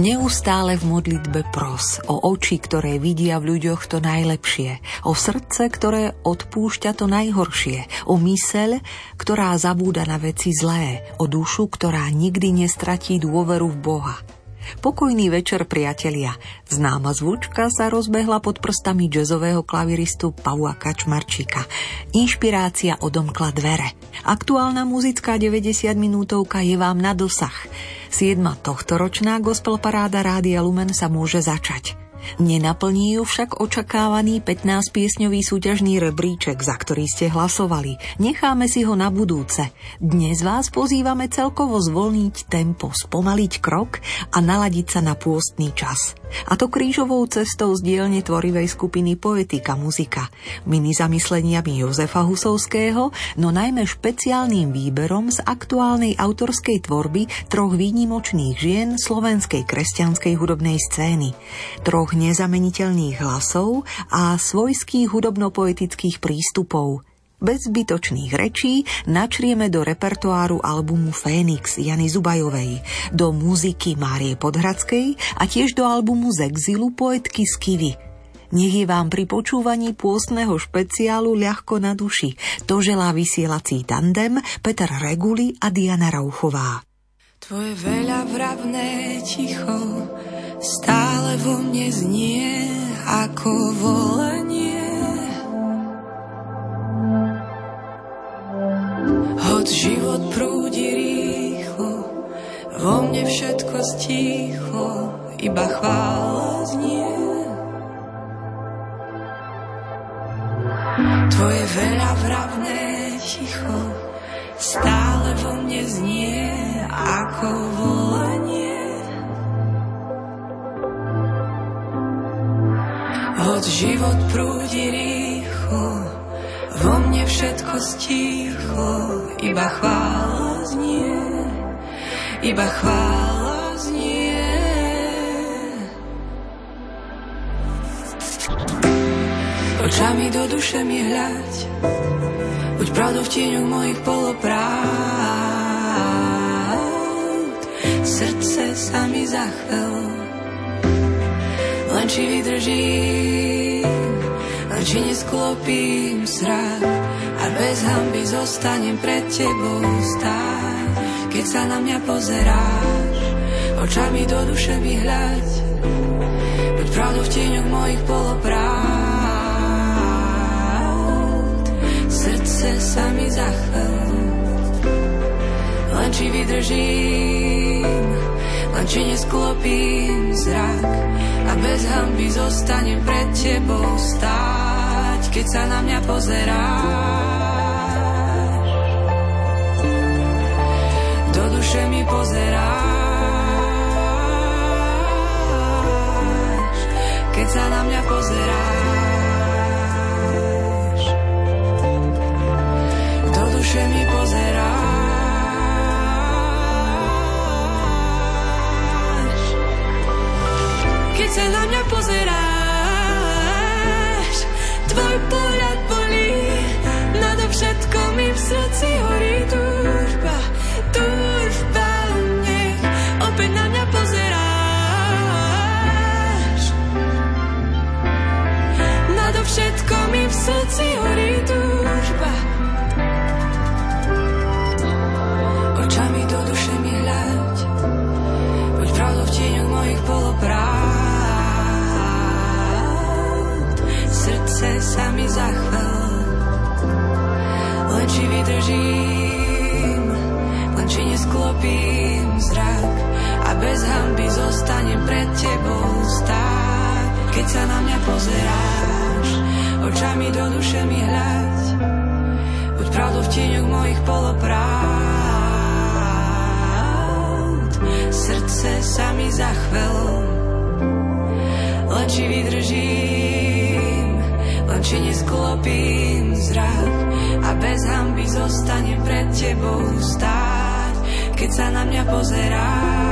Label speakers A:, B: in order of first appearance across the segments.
A: Neustále v modlitbe pros o oči, ktoré vidia v ľuďoch to najlepšie, o srdce, ktoré odpúšťa to najhoršie, o myseľ, ktorá zabúda na veci zlé, o dušu, ktorá nikdy nestratí dôveru v Boha. Pokojný večer, priatelia. Známa zvučka sa rozbehla pod prstami jazzového klaviristu Paua Kačmarčíka. Inšpirácia odomkla dvere. Aktuálna muzická 90 minútovka je vám na dosah. 7. tohtoročná gospel paráda Rádia Lumen sa môže začať. Nenaplní ju však očakávaný 15-piesňový súťažný rebríček, za ktorý ste hlasovali. Necháme si ho na budúce. Dnes vás pozývame celkovo zvolniť tempo, spomaliť krok a naladiť sa na pôstny čas. A to krížovou cestou z dielne tvorivej skupiny Poetika muzika, mini zamysleniami Jozefa Husovského, no najmä špeciálnym výberom z aktuálnej autorskej tvorby troch výnimočných žien slovenskej kresťanskej hudobnej scény. Troch nezameniteľných hlasov a svojských hudobno-poetických prístupov – bez zbytočných rečí načrieme do repertoáru albumu Fénix Jany Zubajovej, do muziky Márie Podhradskej a tiež do albumu z exilu poetky Skivy. Nech je vám pri počúvaní pôstneho špeciálu ľahko na duši. To želá vysielací tandem Peter Reguli a Diana Rauchová.
B: Tvoje veľa vravné ticho stále vo mne znie ako volanie Hoď život prúdi rýchlo, vo mne všetko stíchlo, iba chvála znie. Tvoje veľa vravné ticho stále vo mne znie ako volanie. Hoď život prúdi rýchlo, vo mne všetko stíchlo, iba chvála znie, iba chvála znie. Očami do duše mi hľať, buď pravdu v tieňoch mojich poloprávd. Srdce sa mi zachvel, len či vydržím či nesklopím srad a bez hamby zostanem pred tebou stáť. Keď sa na mňa pozeráš, očami do duše mi buď pravdu v tieňoch mojich polopravd. Srdce sa mi zachvel, len či vydržím, len či nesklopím zrak a bez hamby zostanem pred tebou stáť keď sa na mňa pozeráš. Do duše mi pozeráš, keď sa na mňa pozeráš. Do duše mi keď sa na mňa pozeráš. Tvoj pohľad bolí, nado všetko mi v srdci horí túžba, túžba, nech na mňa pozeráš. Nado všetko mi v srdci horí srdce sa mi zachvel. Len či vydržím, len či nesklopím zrak a bez hamby zostanem pred tebou stáť. Keď sa na mňa pozeráš, očami do duše mi hľaď, buď pravdu v tieňoch mojich polopravd. Srdce sa mi zachvel, len či vydržím, len či nesklopím zrak a bez hamby zostane pred tebou stáť, keď sa na mňa pozeráš.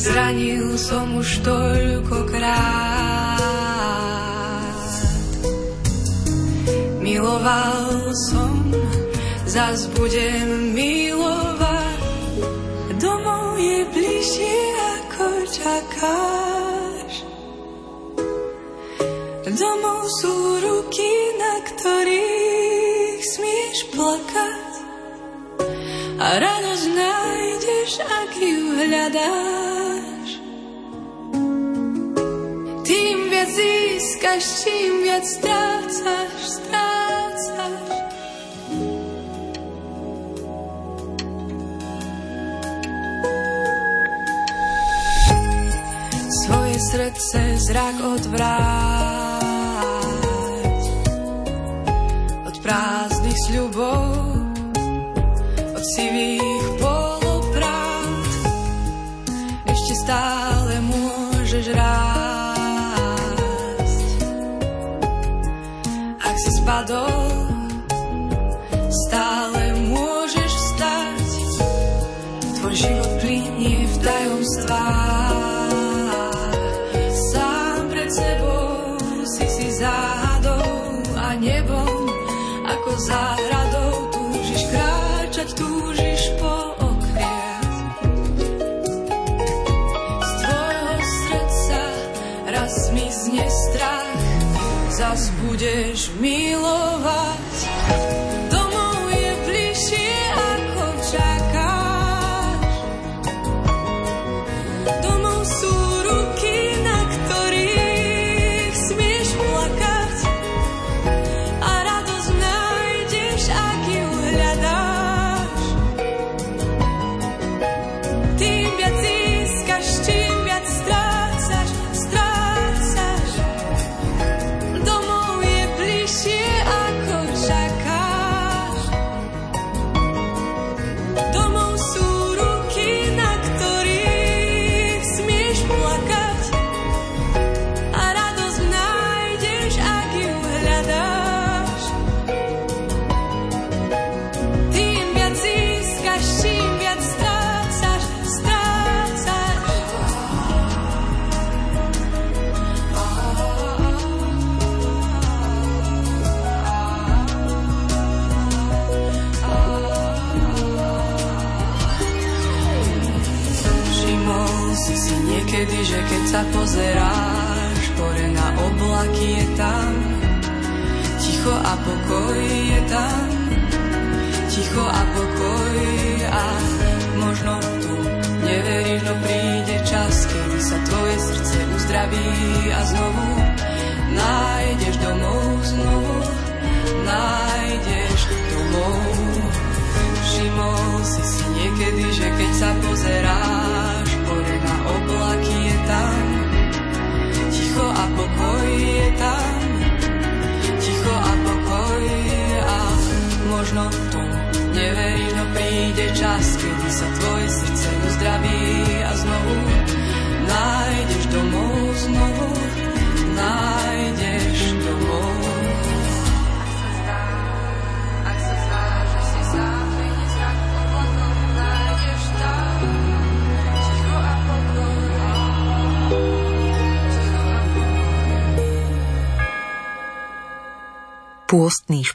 B: Zranil som už toľkokrát. Miloval som, zas budem milovať. Domov je bližšie ako čakáš. Domov sú ruky, na ktorých smieš plakať. A radosť nájdeš, ak ju hľadáš. získaš, čím viac strácaš, strácaš. Svoje srdce zrak odvráť od prázdnych sľubov, od sivých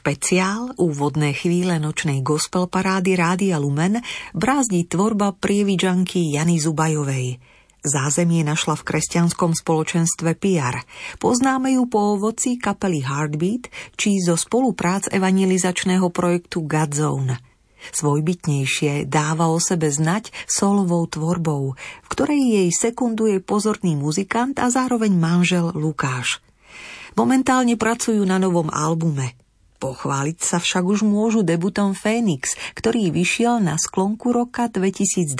A: špeciál úvodné chvíle nočnej gospel parády Rádia Lumen brázdi tvorba prievidžanky Jany Zubajovej. Zázemie našla v kresťanskom spoločenstve PR. Poznáme ju po ovoci kapely Heartbeat či zo spoluprác evangelizačného projektu Godzone. Svojbytnejšie dáva o sebe znať solovou tvorbou, v ktorej jej sekunduje pozorný muzikant a zároveň manžel Lukáš – Momentálne pracujú na novom albume. Pochváliť sa však už môžu debutom Phoenix, ktorý vyšiel na sklonku roka 2022.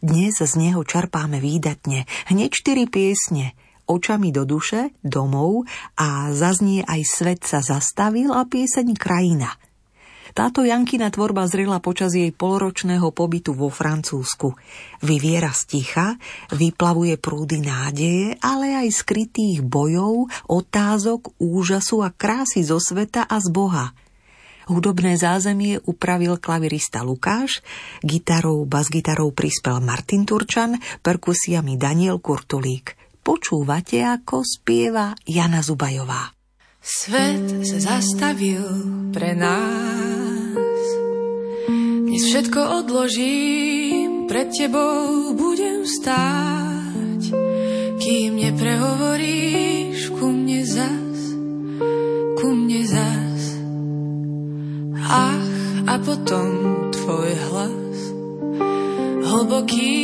A: Dnes z neho čerpáme výdatne hneď 4 piesne Očami do duše, domov a zaznie aj Svet sa zastavil a pieseň Krajina – táto Jankina tvorba zrela počas jej poloročného pobytu vo Francúzsku. Vyviera sticha, vyplavuje prúdy nádeje, ale aj skrytých bojov, otázok, úžasu a krásy zo sveta a z Boha. Hudobné zázemie upravil klavirista Lukáš, gitarou, basgitarou prispel Martin Turčan, perkusiami Daniel Kurtulík. Počúvate, ako spieva Jana Zubajová.
B: Svet sa zastavil pre nás. Dnes všetko odložím, pred tebou budem stáť. Kým neprehovoríš ku mne zas, ku mne zas. Ach, a potom tvoj hlas, hlboký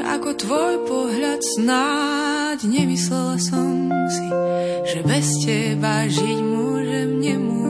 B: ako tvoj pohľad snáď nemyslela som si, že bez teba žiť môžem, nemôžem,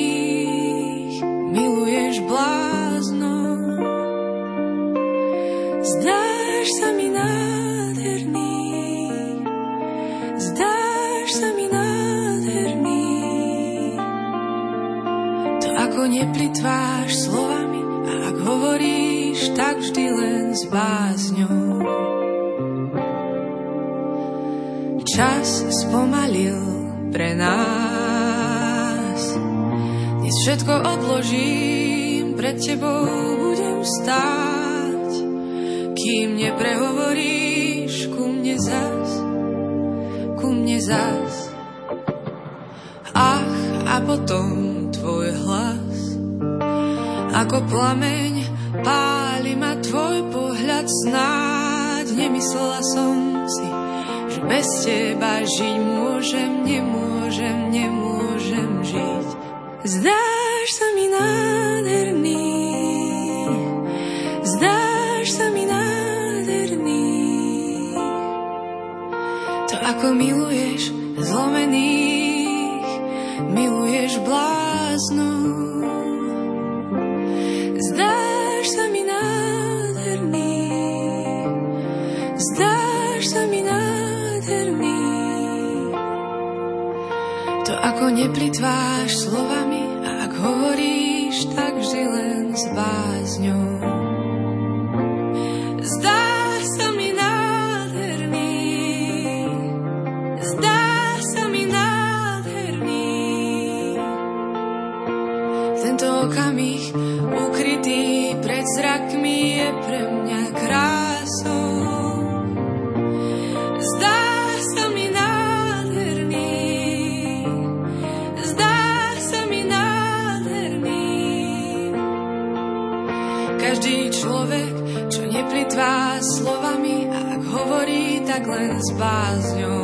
B: budeš bláznom. Zdáš sa mi nádherný, zdáš sa mi nádherný. To ako neplitváš slovami a ak hovoríš, tak vždy len s bázňou. Čas spomalil pre nás Všetko odložím, pred tebou budem stáť, kým neprehovoríš ku mne zas, ku mne zas. Ach, a potom tvoj hlas, ako plameň páli ma tvoj pohľad snáď. Nemyslela som si, že bez teba žiť môžem, nemôžem, nemôžem žiť. Zdáš sa mi nádherný, zdáš sa mi nádherný. To ako miluješ zlomených, miluješ bláznov. Ako neplitváš slovami a ak hovoríš, tak vždy len s bázňou. s bázňou.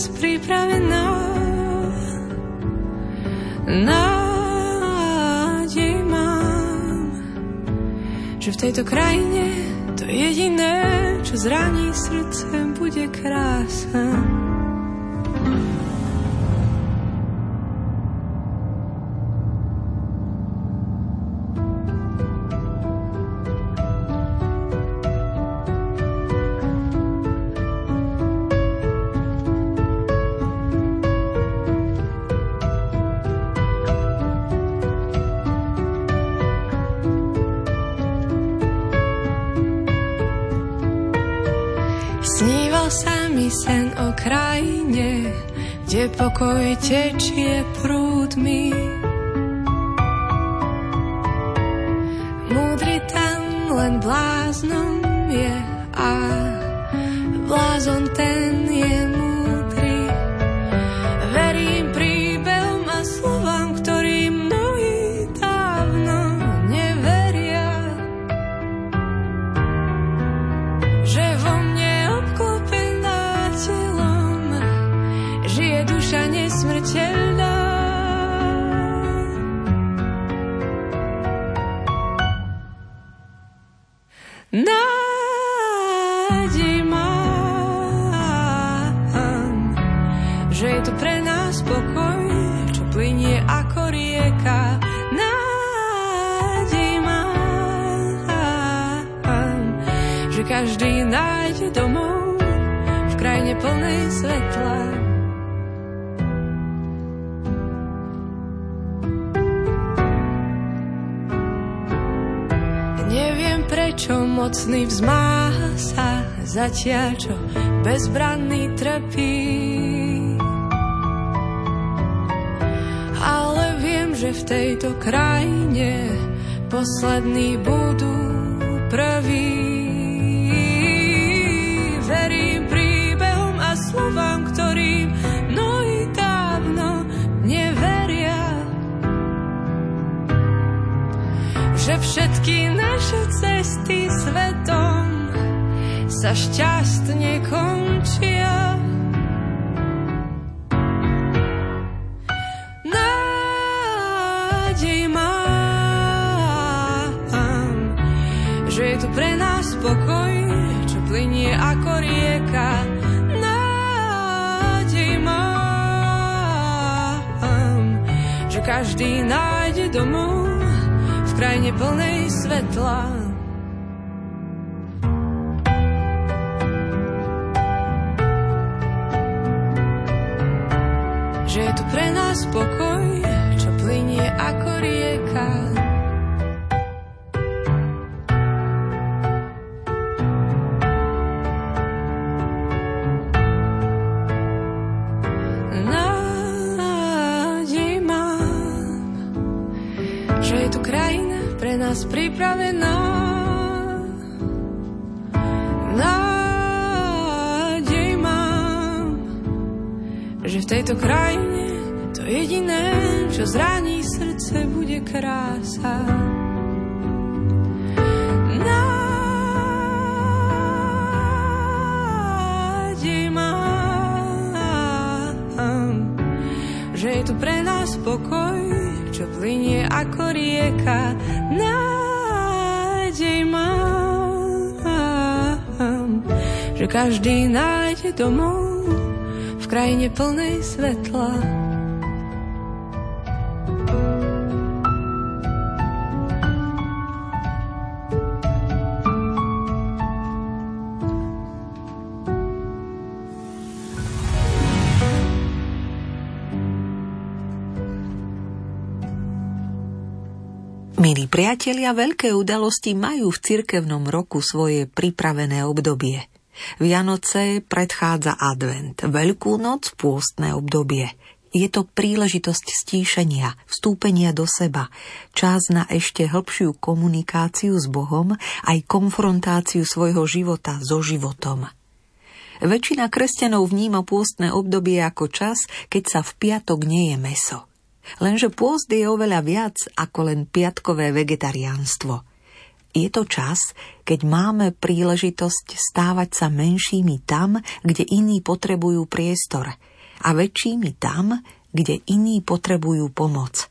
B: Nás pripravená. Nádej mám, že v tejto krajine to jediné, čo zraní srdce, bude krása. Pokoj tečie prúdmi. Zatiaľ čo pokoj, čo plinie ako rieka. Nádej mám, že je tu krajina pre nás pripravená. Nádej mám, že v tejto krajine srdce, bude krása. Nádej mám, že je tu pre nás pokoj, čo plinie ako rieka. Nádej mám, že každý nájde domov v krajine plnej svetla.
A: Priatelia, veľké udalosti majú v cirkevnom roku svoje pripravené obdobie. Vianoce predchádza advent, Veľkú noc pôstne obdobie. Je to príležitosť stíšenia, vstúpenia do seba, čas na ešte hĺbšiu komunikáciu s Bohom, aj konfrontáciu svojho života so životom. Väčšina kresťanov vníma pôstne obdobie ako čas, keď sa v piatok nie je meso – Lenže pôst je oveľa viac ako len piatkové vegetariánstvo. Je to čas, keď máme príležitosť stávať sa menšími tam, kde iní potrebujú priestor a väčšími tam, kde iní potrebujú pomoc.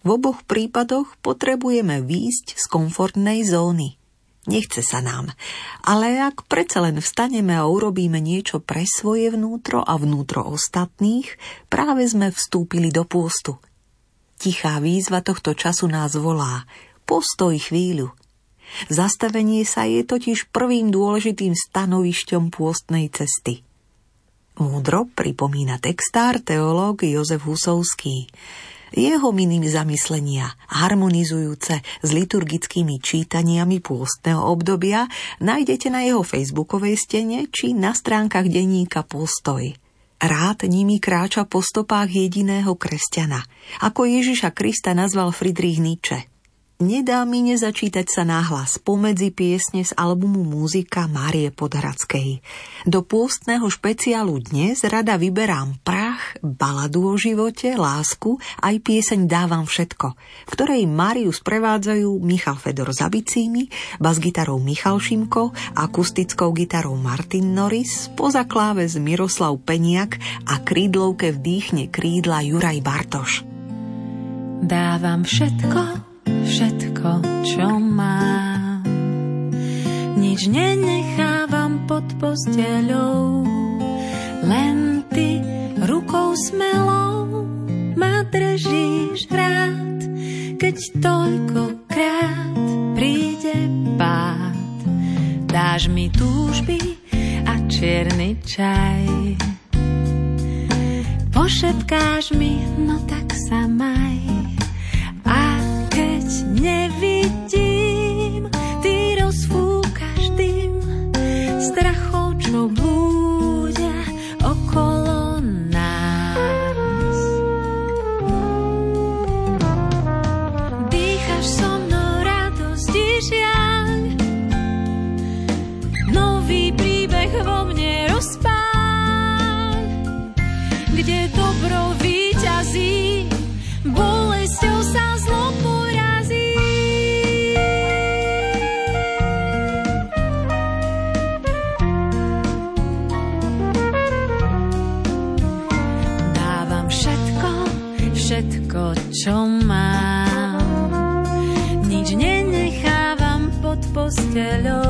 A: V oboch prípadoch potrebujeme výjsť z komfortnej zóny. Nechce sa nám, ale ak predsa len vstaneme a urobíme niečo pre svoje vnútro a vnútro ostatných, práve sme vstúpili do pôstu. Tichá výzva tohto času nás volá. Postoj chvíľu. Zastavenie sa je totiž prvým dôležitým stanovišťom pôstnej cesty. Múdro pripomína textár teológ Jozef Husovský. Jeho minimi zamyslenia, harmonizujúce s liturgickými čítaniami pôstneho obdobia, nájdete na jeho facebookovej stene či na stránkach denníka Postoj. Rád nimi kráča po stopách jediného kresťana, ako Ježiša Krista nazval Friedrich Nietzsche – Nedá mi nezačítať sa náhlas pomedzi piesne z albumu Múzika Márie Podhradskej. Do pôstneho špeciálu dnes rada vyberám prach, baladu o živote, lásku, aj pieseň Dávam všetko, v ktorej Máriu sprevádzajú Michal Fedor za bicími, bas-gitarou Michal Šimko, akustickou gitarou Martin Norris, poza kláves Miroslav Peniak a krídlovke vdýchne krídla Juraj Bartoš.
C: Dávam všetko, všetko, čo mám. Nič nenechávam pod posteľou, len ty rukou smelou ma držíš rád, keď toľkokrát príde pád. Dáš mi túžby a čierny čaj. Pošepkáš mi, no tak sa maj nevidím, ty rozfúkaš dym strachov, čo blúdia pod posteľou,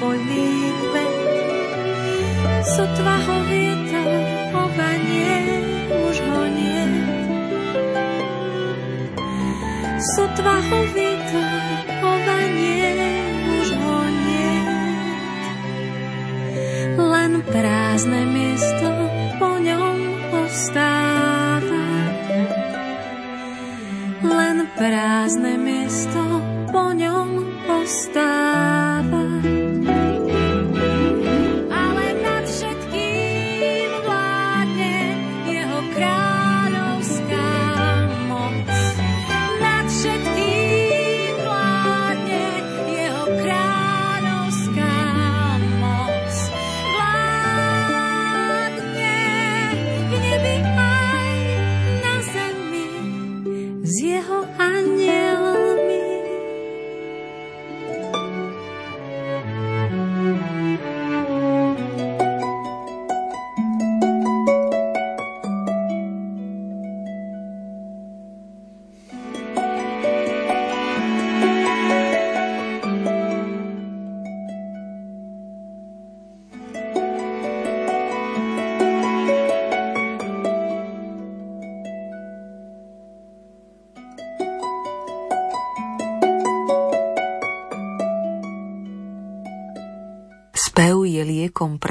C: kvet. Sotva ho vietor ovanie, už ho nie. Sotva ho vietor ovanie, už ho nie. Len prázdne miesto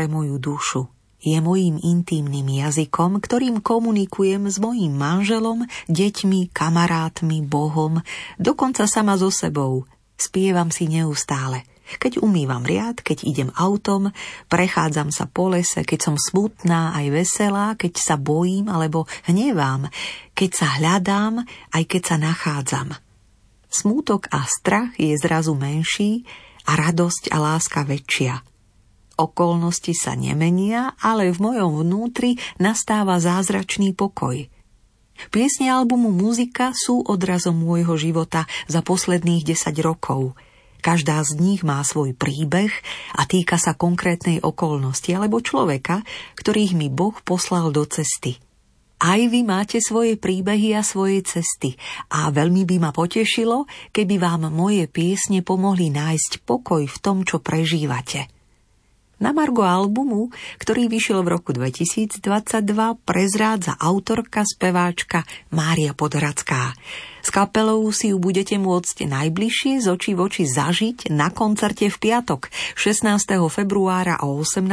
A: moju dušu. Je mojím intímnym jazykom, ktorým komunikujem s mojím manželom, deťmi, kamarátmi, Bohom, dokonca sama so sebou. Spievam si neustále. Keď umývam riad, keď idem autom, prechádzam sa po lese, keď som smutná aj veselá, keď sa bojím alebo hnevám, keď sa hľadám, aj keď sa nachádzam. Smútok a strach je zrazu menší a radosť a láska väčšia – Okolnosti sa nemenia, ale v mojom vnútri nastáva zázračný pokoj. Piesne albumu Muzika sú odrazom môjho života za posledných 10 rokov. Každá z nich má svoj príbeh a týka sa konkrétnej okolnosti alebo človeka, ktorých mi Boh poslal do cesty. Aj vy máte svoje príbehy a svoje cesty a veľmi by ma potešilo, keby vám moje piesne pomohli nájsť pokoj v tom, čo prežívate. Na Margo albumu, ktorý vyšiel v roku 2022, prezrádza autorka, speváčka Mária Podhradská. S kapelou si ju budete môcť najbližšie z očí v oči zažiť na koncerte v piatok 16. februára o 18.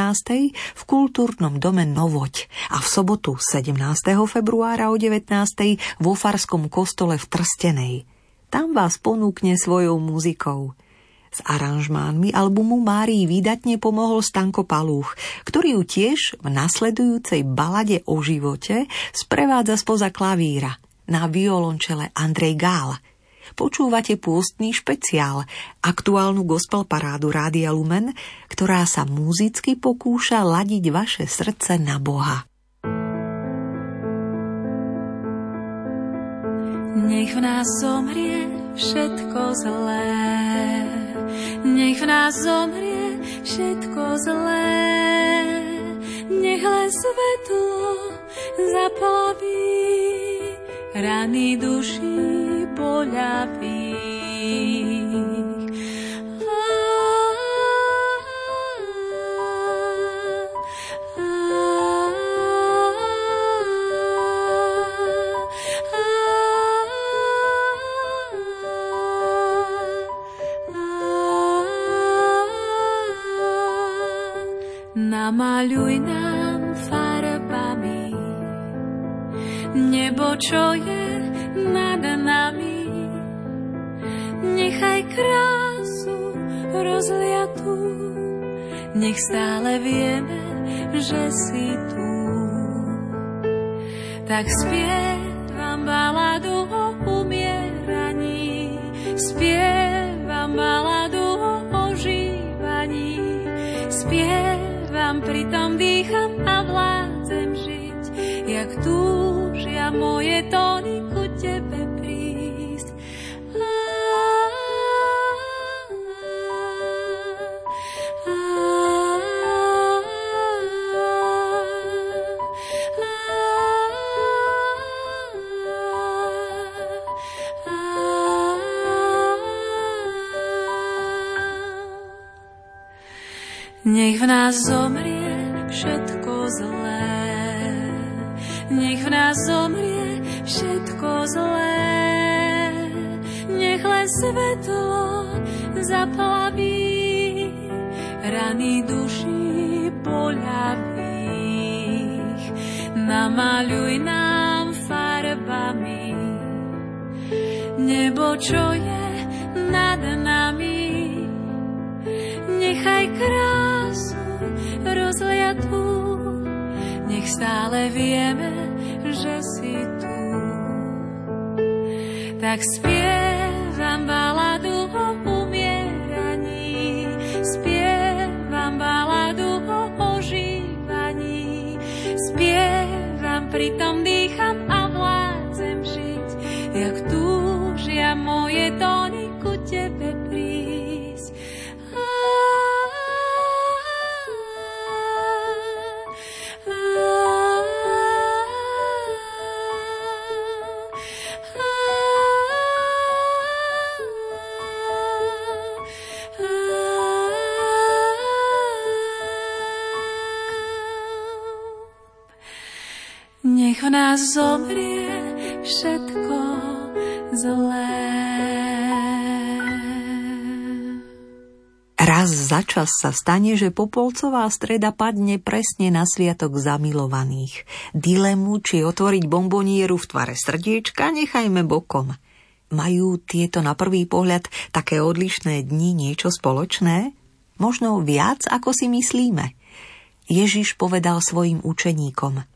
A: v kultúrnom dome Novoď a v sobotu 17. februára o 19. vo Farskom kostole v Trstenej. Tam vás ponúkne svojou muzikou. S aranžmánmi albumu Márii výdatne pomohol Stanko Palúch, ktorý ju tiež v nasledujúcej balade o živote sprevádza spoza klavíra na violončele Andrej Gál. Počúvate pôstný špeciál, aktuálnu gospel parádu Rádia Lumen, ktorá sa muzicky pokúša ladiť vaše srdce na Boha.
C: Nech v nás zomrie všetko zlé nech v nás zomrie všetko zlé. Nech len svetlo zaplaví rany duší poľaví. Namaľuj nám farbami nebo, čo je nad nami. Nechaj krásu rozliatú, nech stále vieme, že si tu. Tak spievam baladu o umieraní, spievam baladu o ožívaní, spievam vám pritom dýcham a vládzem žiť, jak túžia moje tóny ku tebe Namaľuj nám farbami nebo, čo je nad nami. Nechaj krásť rozliatú, nech stále vieme, že si tu. Tak spievam baladu o
A: za čas sa stane, že Popolcová streda padne presne na sviatok zamilovaných. Dilemu, či otvoriť bombonieru v tvare srdiečka, nechajme bokom. Majú tieto na prvý pohľad také odlišné dni niečo spoločné? Možno viac, ako si myslíme. Ježiš povedal svojim učeníkom –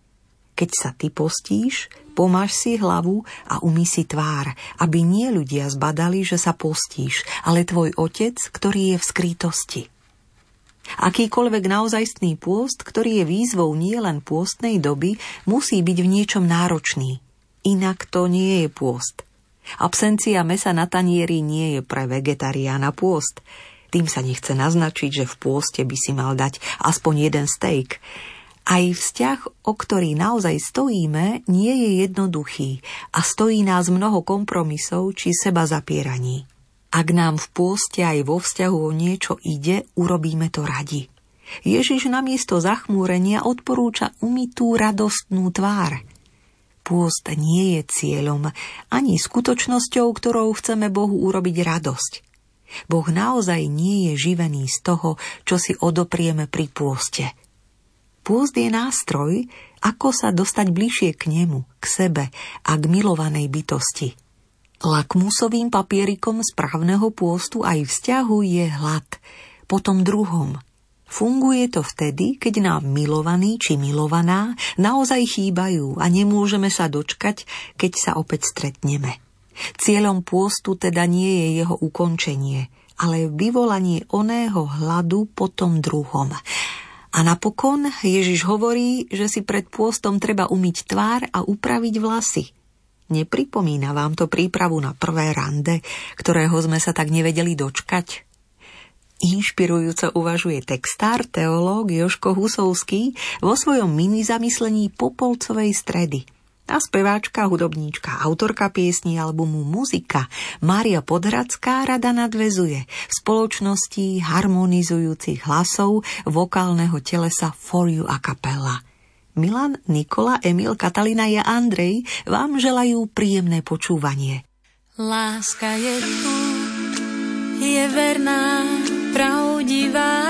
A: keď sa ty postíš, pomáš si hlavu a umí si tvár, aby nie ľudia zbadali, že sa postíš, ale tvoj otec, ktorý je v skrytosti. Akýkoľvek naozajstný pôst, ktorý je výzvou nielen pôstnej doby, musí byť v niečom náročný. Inak to nie je pôst. Absencia mesa na tanieri nie je pre vegetariána pôst. Tým sa nechce naznačiť, že v pôste by si mal dať aspoň jeden steak. Aj vzťah, o ktorý naozaj stojíme, nie je jednoduchý a stojí nás mnoho kompromisov či seba zapieraní. Ak nám v pôste aj vo vzťahu o niečo ide, urobíme to radi. Ježiš namiesto zachmúrenia odporúča umytú radostnú tvár. Pôst nie je cieľom ani skutočnosťou, ktorou chceme Bohu urobiť radosť. Boh naozaj nie je živený z toho, čo si odoprieme pri pôste. Pôst je nástroj, ako sa dostať bližšie k nemu, k sebe a k milovanej bytosti. Lakmusovým papierikom správneho pôstu aj vzťahu je hlad, potom druhom. Funguje to vtedy, keď nám milovaný či milovaná naozaj chýbajú a nemôžeme sa dočkať, keď sa opäť stretneme. Cieľom pôstu teda nie je jeho ukončenie, ale vyvolanie oného hladu po tom druhom. A napokon Ježiš hovorí, že si pred pôstom treba umyť tvár a upraviť vlasy. Nepripomína vám to prípravu na prvé rande, ktorého sme sa tak nevedeli dočkať? Inšpirujúco uvažuje textár, teológ Joško Husovský vo svojom mini zamyslení Popolcovej stredy – a speváčka, hudobníčka, autorka piesní albumu Muzika Mária Podhradská rada nadvezuje v spoločnosti harmonizujúcich hlasov vokálneho telesa For You a capella. Milan, Nikola, Emil, Katalina a Andrej vám želajú príjemné počúvanie.
C: Láska je tu, je verná, pravdivá.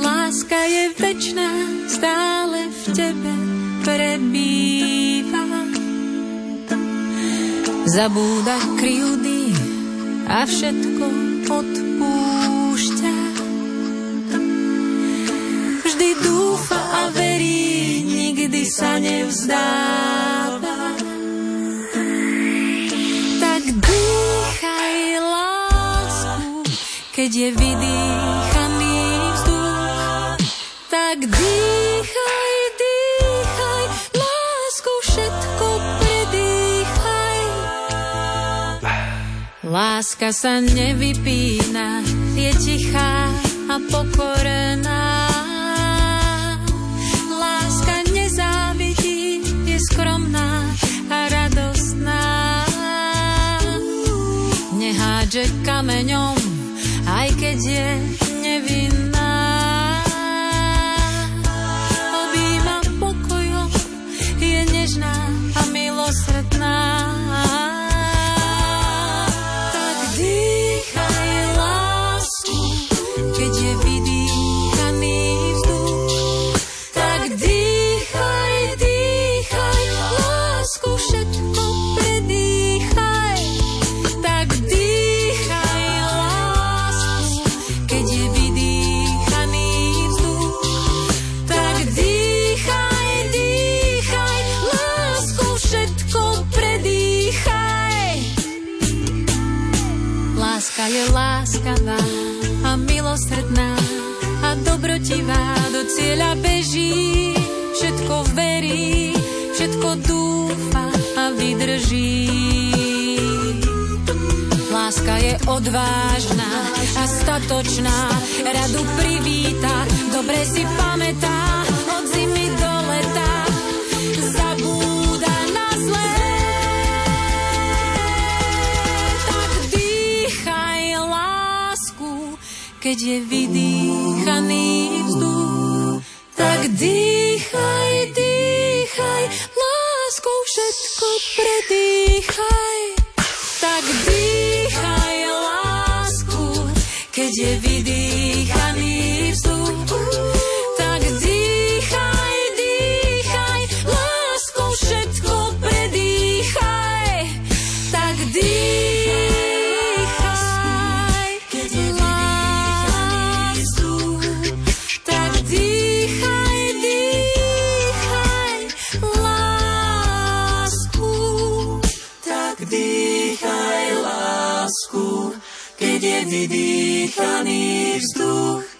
C: Láska je večná, stále v tebe prebýva. Zabúda kryjúdy a všetko odpúšťa. Vždy dúfa a verí, nikdy sa nevzdáva. Tak dýchaj lásku, keď je vydýchaný vzduch. Tak dýchaj Láska sa nevypína, je tichá a pokorená. Skromná a radostná. Nehádže kameňom, aj keď je cieľa beží, všetko verí, všetko dúfa a vydrží. Láska je odvážna a statočná, radu privíta, dobre si pamätá, od zimy do leta zabúda na zlé. Tak dýchaj lásku, keď je vydýchaný vzduch. Tak dýchaj, dýchaj, láskou všetko predýchaj. Tak dýchaj lásku, keď je vydýchaný vydýchaný vzduch.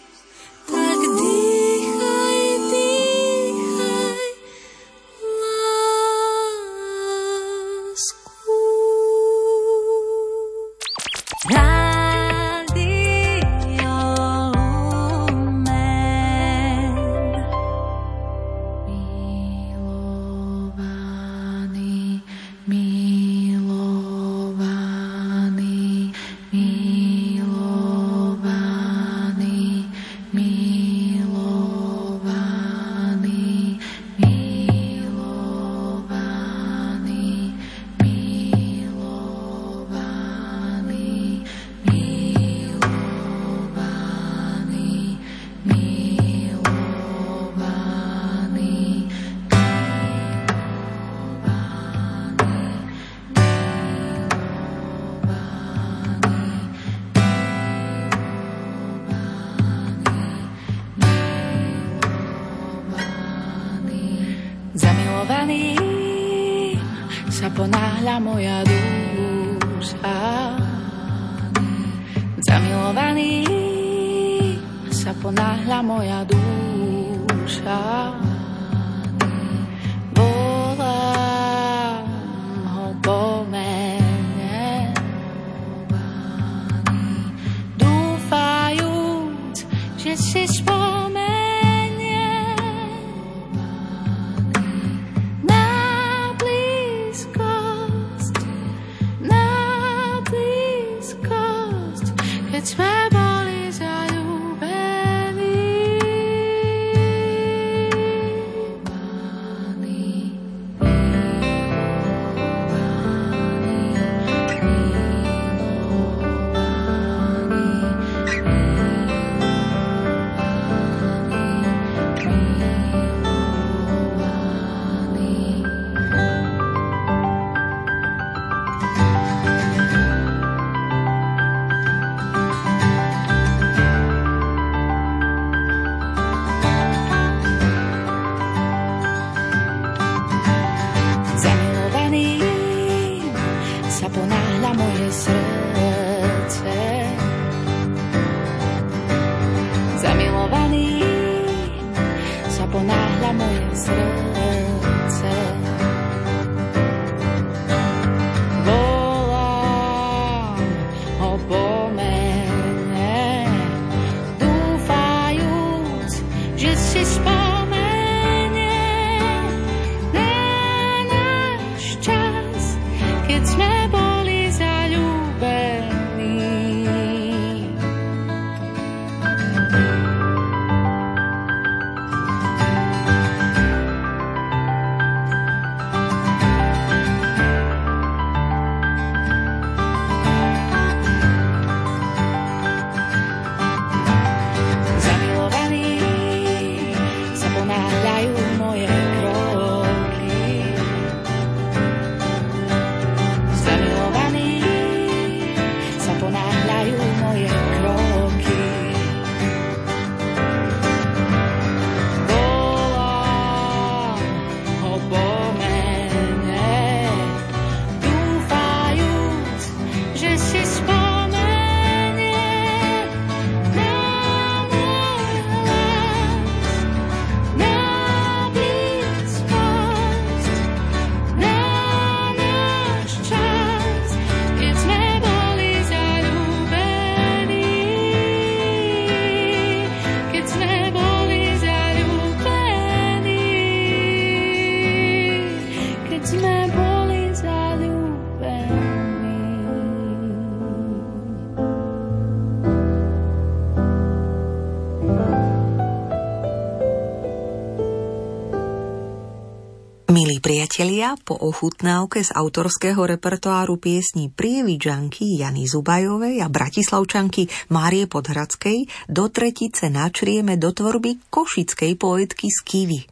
D: Ponáhľa moja duša. Zamilovaný sa ponáhľa moja duša. Po
A: ochutnávke z autorského repertoáru piesní Prievidžanky Jany Zubajovej a Bratislavčanky Márie Podhradskej do tretice načrieme do tvorby košickej poetky Skivy.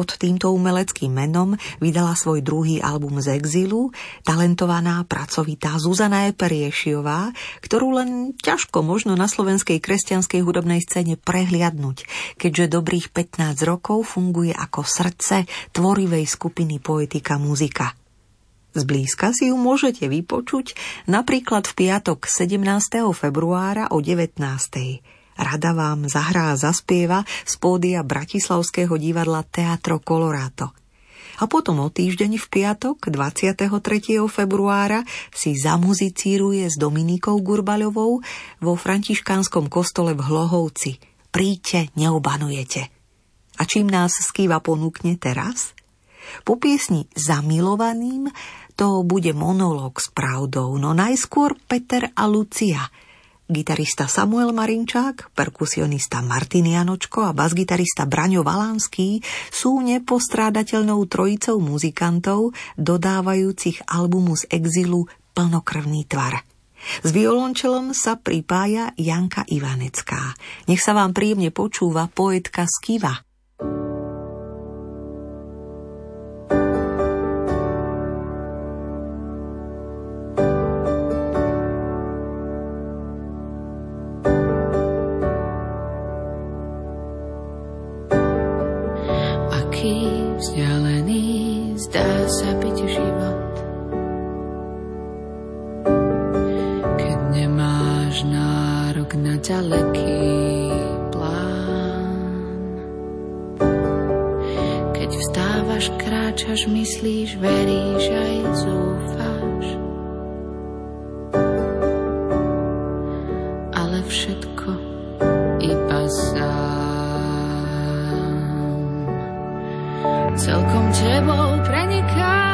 A: Pod týmto umeleckým menom vydala svoj druhý album z exilu talentovaná pracovitá Zuzana Eperiešiová, ktorú len ťažko možno na slovenskej kresťanskej hudobnej scéne prehliadnúť, keďže dobrých 15 rokov funguje ako srdce tvorivej skupiny Poetika muzika. Zblízka si ju môžete vypočuť napríklad v piatok 17. februára o 19. Rada vám zahrá a zaspieva z pódia Bratislavského divadla Teatro Colorado. A potom o týždeň v piatok 23. februára si zamuzicíruje s Dominikou Gurbaľovou vo františkánskom kostole v Hlohovci. Príďte, neobanujete. A čím nás skýva ponúkne teraz? Po piesni Zamilovaným to bude monológ s pravdou, no najskôr Peter a Lucia – gitarista Samuel Marinčák, perkusionista Martin Janočko a basgitarista Braňo Valánsky sú nepostrádateľnou trojicou muzikantov, dodávajúcich albumu z exilu plnokrvný tvar. S violončelom sa pripája Janka Ivanecká. Nech sa vám príjemne počúva poetka Skiva.
D: zdá sa byť život. Keď nemáš nárok na ďaleký plán, keď vstávaš, kráčaš, myslíš, veríš aj zúfaš. Celkom tebou preniká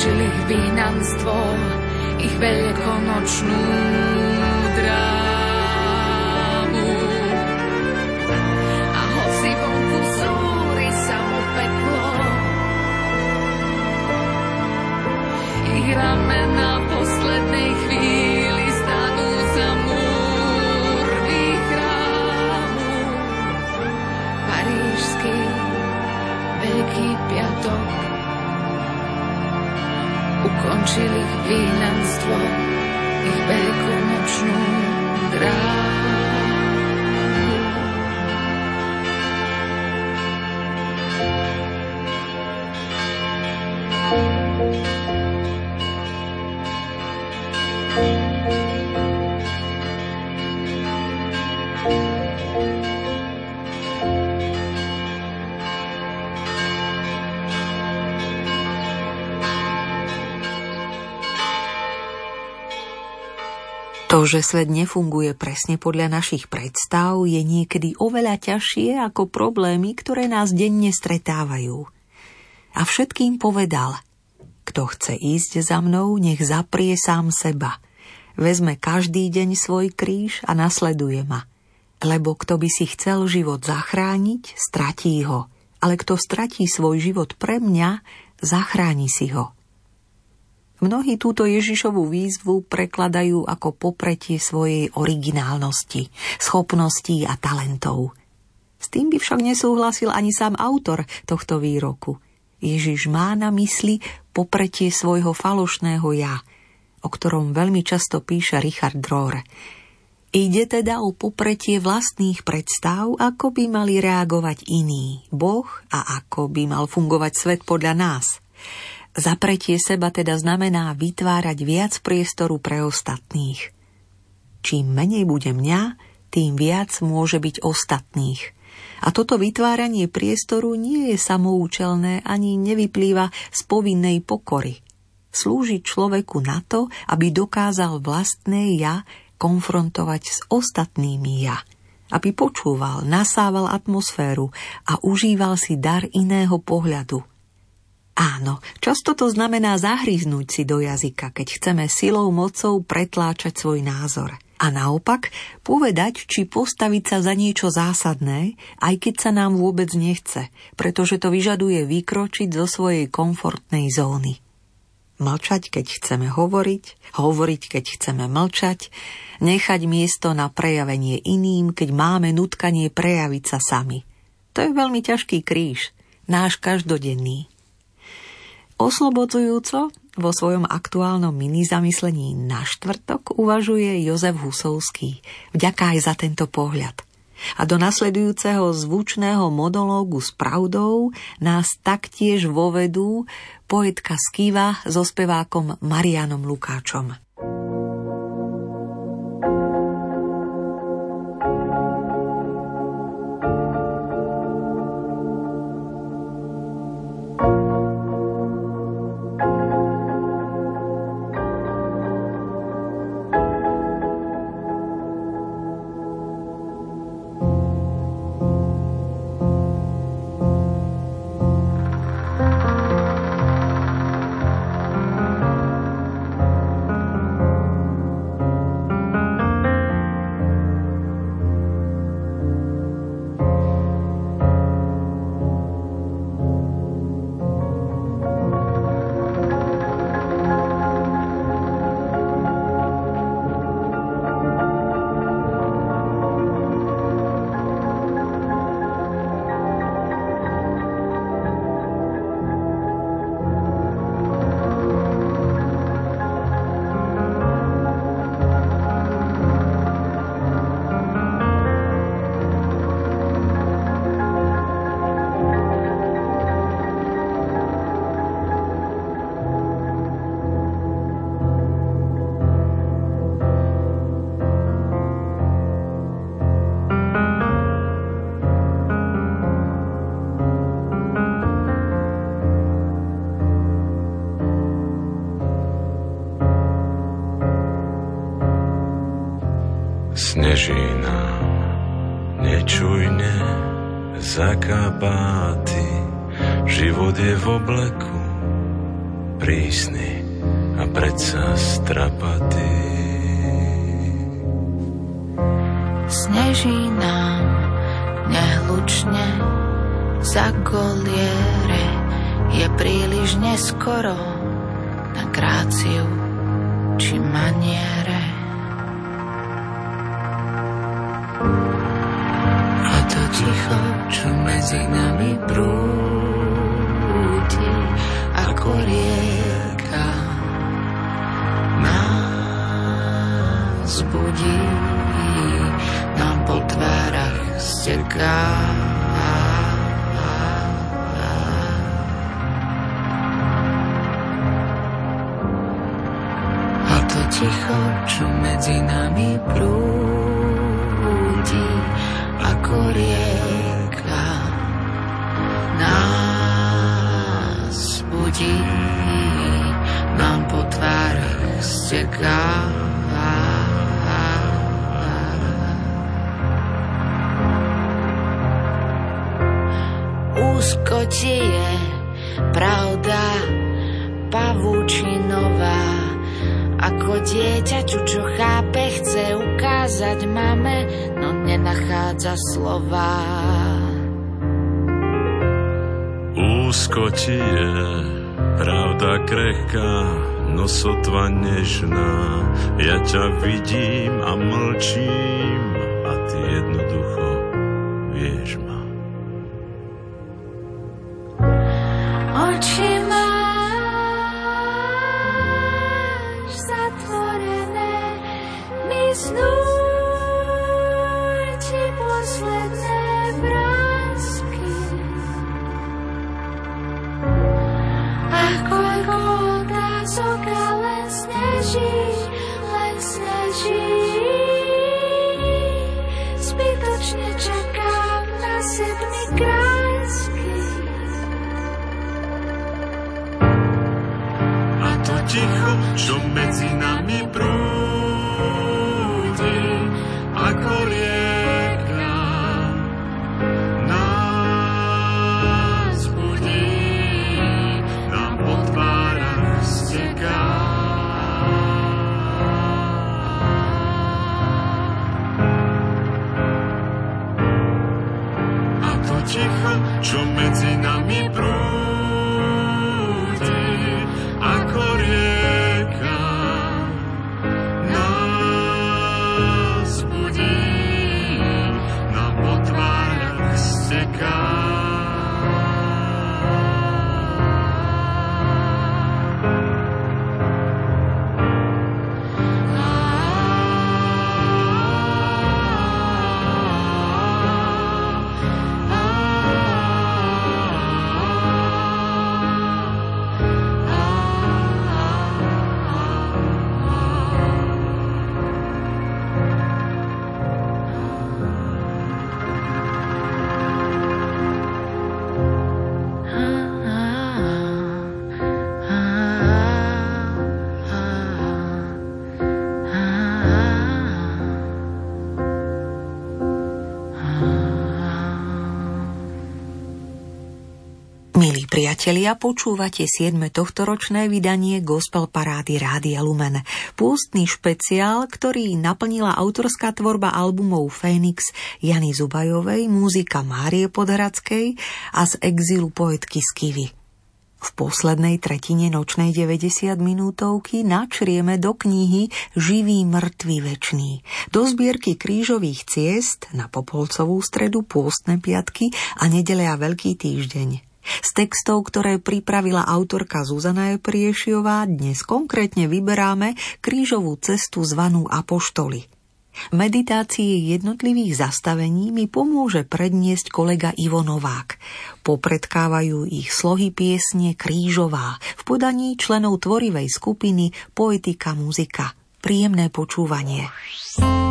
D: slúžili vyhnanstvo ich veľkonočnú
A: drámu.
D: A hoci vonku zúri sa mu peklo, ich ramena učil ich vínanstvo, ich veľkú nočnú kráľ.
A: Že svet nefunguje presne podľa našich predstav, je niekedy oveľa ťažšie ako problémy, ktoré nás denne stretávajú. A všetkým povedal, kto chce ísť za mnou, nech zaprie sám seba. Vezme každý deň svoj kríž a nasleduje ma. Lebo kto by si chcel život zachrániť, stratí ho. Ale kto stratí svoj život pre mňa, zachráni si ho. Mnohí túto Ježišovú výzvu prekladajú ako popretie svojej originálnosti, schopností a talentov. S tým by však nesúhlasil ani sám autor tohto výroku. Ježiš má na mysli popretie svojho falošného ja o ktorom veľmi často píše Richard Rohr. Ide teda o popretie vlastných predstav, ako by mali reagovať iní, Boh a ako by mal fungovať svet podľa nás. Zapretie seba teda znamená vytvárať viac priestoru pre ostatných. Čím menej bude mňa, tým viac môže byť ostatných. A toto vytváranie priestoru nie je samoučelné ani nevyplýva z povinnej pokory. Slúži človeku na to, aby dokázal vlastné ja konfrontovať s ostatnými ja, aby počúval, nasával atmosféru a užíval si dar iného pohľadu. Áno, často to znamená zahryznúť si do jazyka, keď chceme silou mocou pretláčať svoj názor. A naopak, povedať či postaviť sa za niečo zásadné, aj keď sa nám vôbec nechce, pretože to vyžaduje vykročiť zo svojej komfortnej zóny. Mlčať, keď chceme hovoriť, hovoriť, keď chceme mlčať, nechať miesto na prejavenie iným, keď máme nutkanie prejaviť sa sami. To je veľmi ťažký kríž, náš každodenný. Oslobodzujúco vo svojom aktuálnom mini zamyslení na štvrtok uvažuje Jozef Husovský. Vďaka aj za tento pohľad. A do nasledujúceho zvučného monológu s pravdou nás taktiež vovedú poetka Skiva so spevákom Marianom Lukáčom.
D: Steká. A to ticho, čo medzi nami prúdi ako rieka nás budí, nám po tvárach steká. Úzkotie je pravda pavúčinová, ako dieťaťu, čo chápe, chce ukázať mame, no nenachádza slova.
E: úzkoti je pravda krehká, no sotva nežná. Ja ťa vidím a mlčím
A: priatelia, počúvate 7. tohtoročné vydanie Gospel Parády Rádia Lumen. Pústny špeciál, ktorý naplnila autorská tvorba albumov Fénix Jany Zubajovej, muzika Márie Podhradskej a z exilu poetky Skivy. V poslednej tretine nočnej 90 minútovky načrieme do knihy Živý mŕtvý večný, do zbierky krížových ciest na Popolcovú stredu, pôstne piatky a nedele a Veľký týždeň. Z textov, ktoré pripravila autorka Zuzana Priešiová, dnes konkrétne vyberáme krížovú cestu zvanú Apoštoli. Meditácii jednotlivých zastavení mi pomôže predniesť kolega Ivo Novák. Popredkávajú ich slohy piesne Krížová v podaní členov tvorivej skupiny Poetika muzika. Príjemné počúvanie.
C: Rádio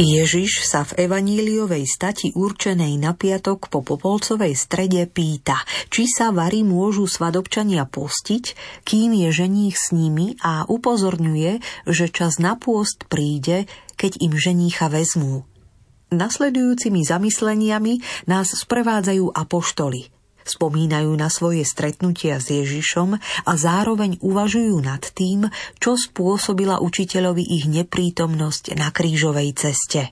A: Ježiš sa v evaníliovej stati určenej na piatok po Popolcovej strede pýta, či sa vary môžu svadobčania postiť, kým je ženích s nimi a upozorňuje, že čas na pôst príde, keď im ženícha vezmú. Nasledujúcimi zamysleniami nás sprevádzajú apoštoli. Spomínajú na svoje stretnutia s Ježišom a zároveň uvažujú nad tým, čo spôsobila učiteľovi ich neprítomnosť na krížovej ceste.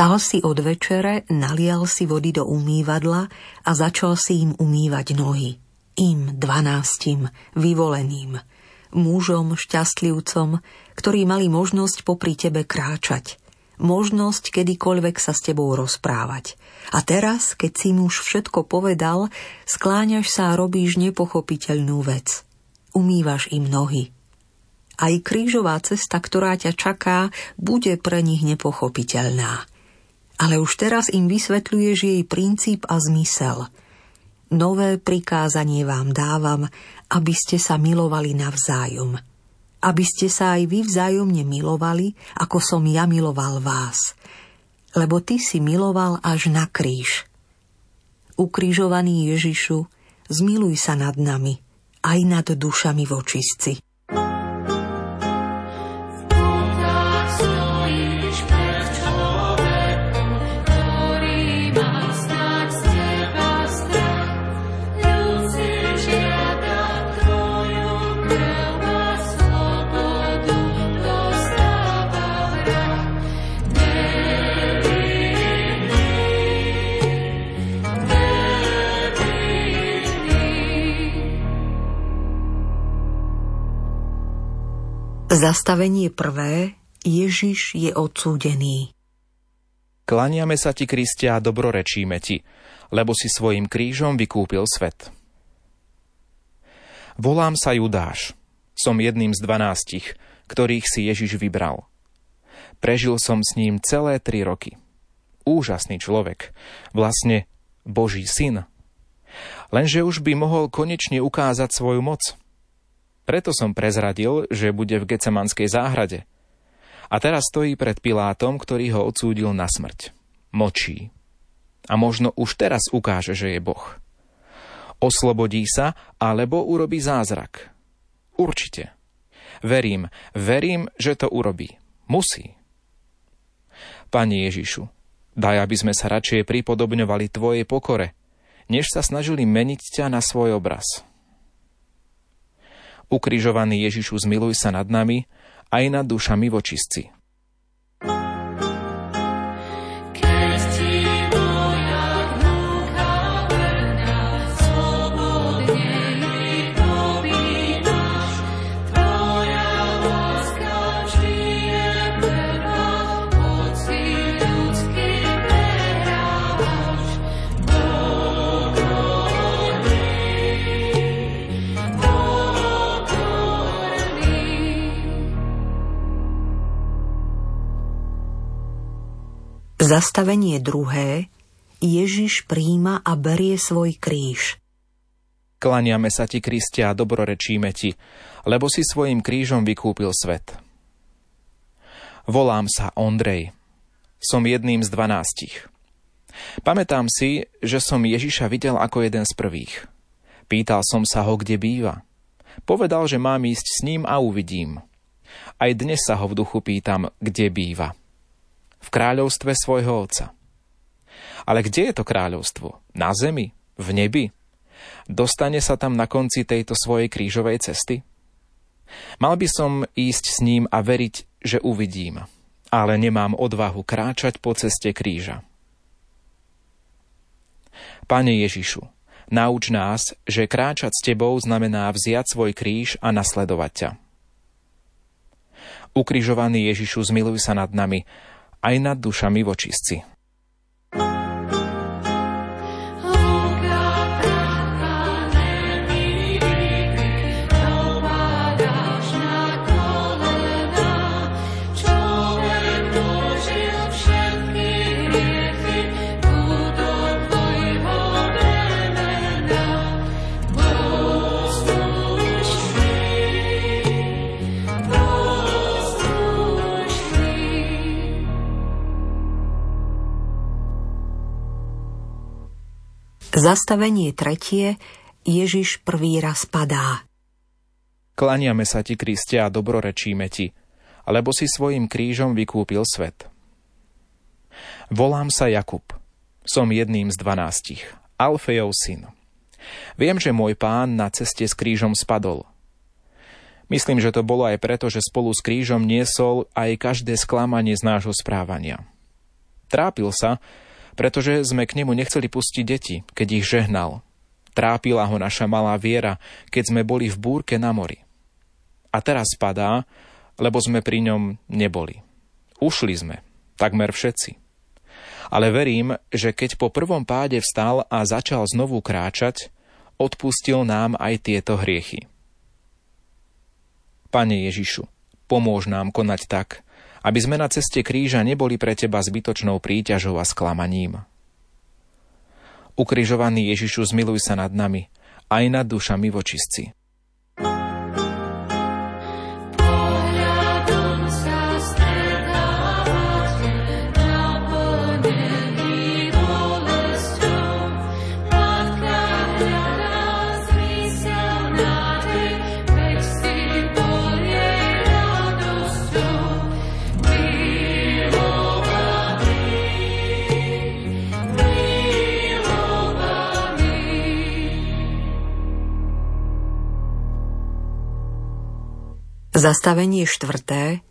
A: Vstal si od večere, nalial si vody do umývadla a začal si im umývať nohy. Im dvanáctim, vyvoleným, mužom, šťastlivcom, ktorí mali možnosť popri tebe kráčať, možnosť kedykoľvek sa s tebou rozprávať. A teraz, keď si muž všetko povedal, skláňaš sa a robíš nepochopiteľnú vec. Umývaš im nohy. Aj krížová cesta, ktorá ťa čaká, bude pre nich nepochopiteľná. Ale už teraz im vysvetľuješ jej princíp a zmysel. Nové prikázanie vám dávam, aby ste sa milovali navzájom. Aby ste sa aj vy vzájomne milovali, ako som ja miloval vás. Lebo ty si miloval až na kríž. Ukrižovaný Ježišu, zmiluj sa nad nami, aj nad dušami vočistci. Zastavenie prvé. Ježiš je odsúdený.
F: Klaniame sa ti, Kristia, a dobrorečíme ti, lebo si svojim krížom vykúpil svet. Volám sa Judáš. Som jedným z dvanástich, ktorých si Ježiš vybral. Prežil som s ním celé tri roky. Úžasný človek, vlastne Boží syn. Lenže už by mohol konečne ukázať svoju moc. Preto som prezradil, že bude v Gecemanskej záhrade – a teraz stojí pred Pilátom, ktorý ho odsúdil na smrť. Močí. A možno už teraz ukáže, že je Boh. Oslobodí sa, alebo urobí zázrak. Určite. Verím, verím, že to urobí. Musí. Pani Ježišu, daj, aby sme sa radšej pripodobňovali Tvojej pokore, než sa snažili meniť ťa na svoj obraz. Ukrižovaný Ježišu, zmiluj sa nad nami, aj nad dušami vočistci.
A: Zastavenie druhé. Ježiš príjma a berie svoj kríž.
F: Klaniame sa ti, Kristia, a dobrorečíme ti, lebo si svojim krížom vykúpil svet. Volám sa Ondrej. Som jedným z dvanástich. Pamätám si, že som Ježiša videl ako jeden z prvých. Pýtal som sa ho, kde býva. Povedal, že mám ísť s ním a uvidím. Aj dnes sa ho v duchu pýtam, kde býva v kráľovstve svojho otca. Ale kde je to kráľovstvo? Na zemi? V nebi? Dostane sa tam na konci tejto svojej krížovej cesty? Mal by som ísť s ním a veriť, že uvidím, ale nemám odvahu kráčať po ceste kríža. Pane Ježišu, nauč nás, že kráčať s Tebou znamená vziať svoj kríž a nasledovať ťa. Ukrižovaný Ježišu, zmiluj sa nad nami aj nad dušami vočistci.
A: Zastavenie tretie. Ježiš prvý raz padá.
F: Klaniame sa ti, Kristia, a dobrorečíme ti, lebo si svojim krížom vykúpil svet. Volám sa Jakub. Som jedným z dvanástich. Alfejov syn. Viem, že môj pán na ceste s krížom spadol. Myslím, že to bolo aj preto, že spolu s krížom niesol aj každé sklamanie z nášho správania. Trápil sa, pretože sme k nemu nechceli pustiť deti, keď ich žehnal. Trápila ho naša malá viera, keď sme boli v búrke na mori. A teraz padá, lebo sme pri ňom neboli. Ušli sme, takmer všetci. Ale verím, že keď po prvom páde vstal a začal znovu kráčať, odpustil nám aj tieto hriechy. Pane Ježišu, pomôž nám konať tak, aby sme na ceste kríža neboli pre teba zbytočnou príťažou a sklamaním. Ukrižovaný Ježišu, zmiluj sa nad nami, aj nad dušami vočistci.
A: Zastavenie štvrté.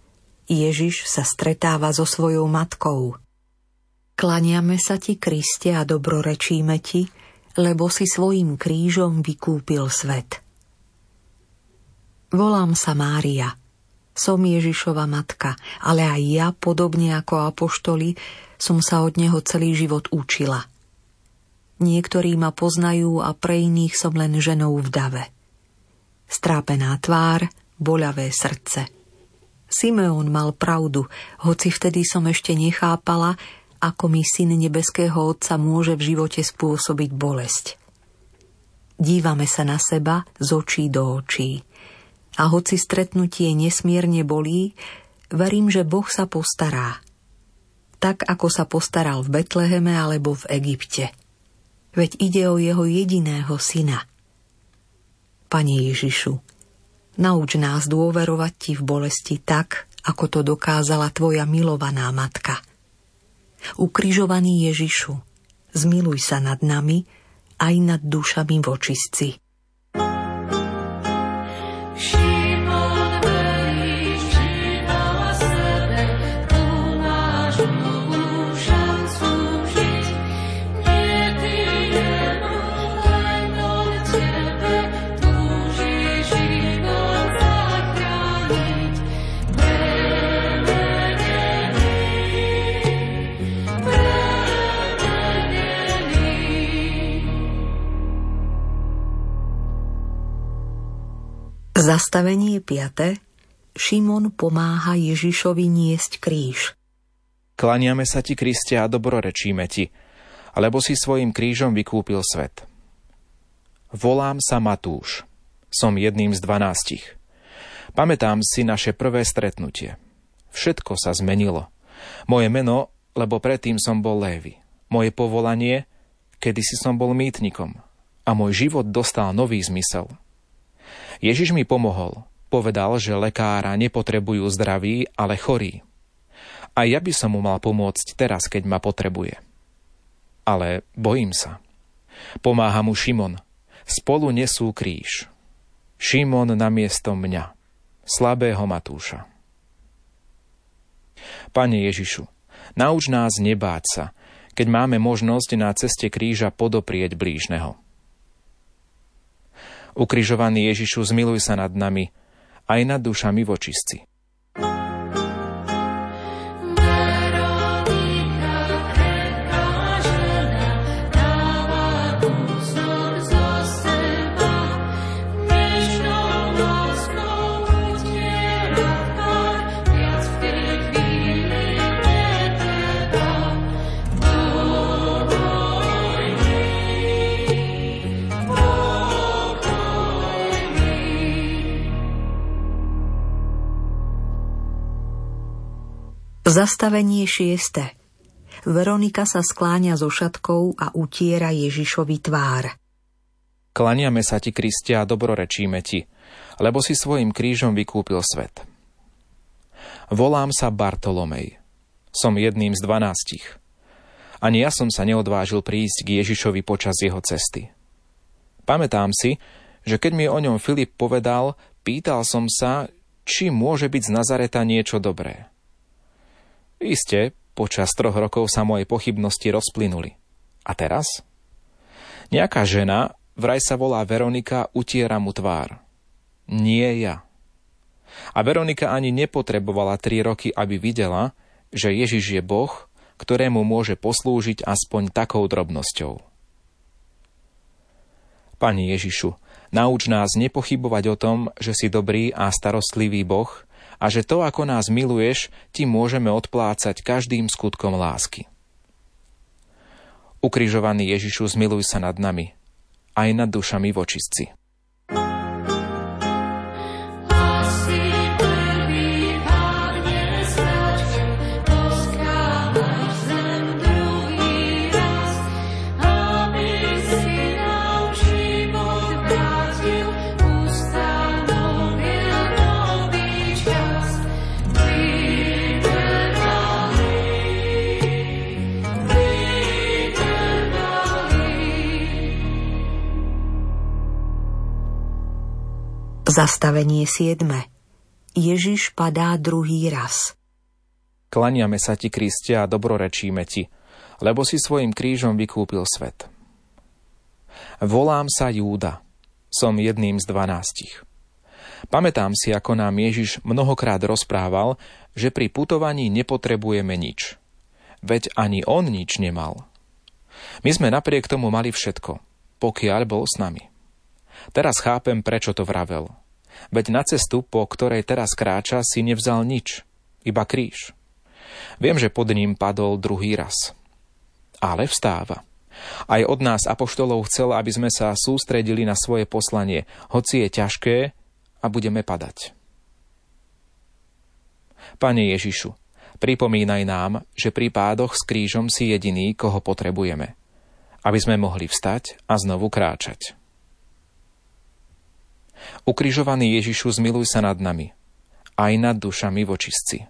A: Ježiš sa stretáva so svojou matkou. Klaniame sa ti, Kriste, a dobrorečíme ti, lebo si svojim krížom vykúpil svet. Volám sa Mária. Som Ježišova matka, ale aj ja, podobne ako apoštoli, som sa od neho celý život učila. Niektorí ma poznajú a pre iných som len ženou v dave. Strápená tvár, boľavé srdce. Simeon mal pravdu, hoci vtedy som ešte nechápala, ako mi syn nebeského Otca môže v živote spôsobiť bolesť. Dívame sa na seba z očí do očí. A hoci stretnutie nesmierne bolí, verím, že Boh sa postará. Tak, ako sa postaral v Betleheme alebo v Egypte. Veď ide o jeho jediného syna. Pane Ježišu, nauč nás dôverovať Ti v bolesti tak, ako to dokázala Tvoja milovaná matka. Ukrižovaný Ježišu, zmiluj sa nad nami, aj nad dušami vočistci. Zastavenie 5. Šimon pomáha Ježišovi niesť kríž.
F: Klaniame sa ti, Kriste, a dobrorečíme ti, lebo si svojim krížom vykúpil svet. Volám sa Matúš. Som jedným z dvanástich. Pamätám si naše prvé stretnutie. Všetko sa zmenilo. Moje meno, lebo predtým som bol Lévy. Moje povolanie, kedysi som bol mýtnikom. A môj život dostal nový zmysel – Ježiš mi pomohol. Povedal, že lekára nepotrebujú zdraví, ale chorí. A ja by som mu mal pomôcť teraz, keď ma potrebuje. Ale bojím sa. Pomáha mu Šimon. Spolu nesú kríž. Šimon namiesto mňa, slabého Matúša. Pane Ježišu, nauč nás nebáť sa, keď máme možnosť na ceste kríža podoprieť blížneho. Ukrižovaný Ježišu, zmiluj sa nad nami, aj nad dušami vočistci.
A: Zastavenie šieste. Veronika sa skláňa so šatkou a utiera Ježišovi tvár.
F: Klaniame sa ti, Kristia, a dobrorečíme ti, lebo si svojim krížom vykúpil svet. Volám sa Bartolomej. Som jedným z dvanástich. Ani ja som sa neodvážil prísť k Ježišovi počas jeho cesty. Pamätám si, že keď mi o ňom Filip povedal, pýtal som sa, či môže byť z Nazareta niečo dobré. Iste, počas troch rokov sa moje pochybnosti rozplynuli. A teraz? Nejaká žena, vraj sa volá Veronika, utiera mu tvár. Nie ja. A Veronika ani nepotrebovala tri roky, aby videla, že Ježiš je Boh, ktorému môže poslúžiť aspoň takou drobnosťou. Pani Ježišu, nauč nás nepochybovať o tom, že si dobrý a starostlivý Boh – a že to, ako nás miluješ, ti môžeme odplácať každým skutkom lásky. Ukrižovaný Ježišu, zmiluj sa nad nami, aj nad dušami vočistci.
A: Zastavenie 7. Ježiš padá druhý raz.
F: Klaniame sa ti, Kriste, a dobrorečíme ti, lebo si svojim krížom vykúpil svet. Volám sa Júda. Som jedným z dvanástich. Pamätám si, ako nám Ježiš mnohokrát rozprával, že pri putovaní nepotrebujeme nič. Veď ani on nič nemal. My sme napriek tomu mali všetko, pokiaľ bol s nami. Teraz chápem, prečo to vravel. Veď na cestu, po ktorej teraz kráča, si nevzal nič, iba kríž. Viem, že pod ním padol druhý raz. Ale vstáva. Aj od nás apoštolov chcel, aby sme sa sústredili na svoje poslanie, hoci je ťažké a budeme padať. Pane Ježišu, pripomínaj nám, že pri pádoch s krížom si jediný, koho potrebujeme, aby sme mohli vstať a znovu kráčať. Ukrižovaný Ježišu, zmiluj sa nad nami, aj nad dušami vočistci.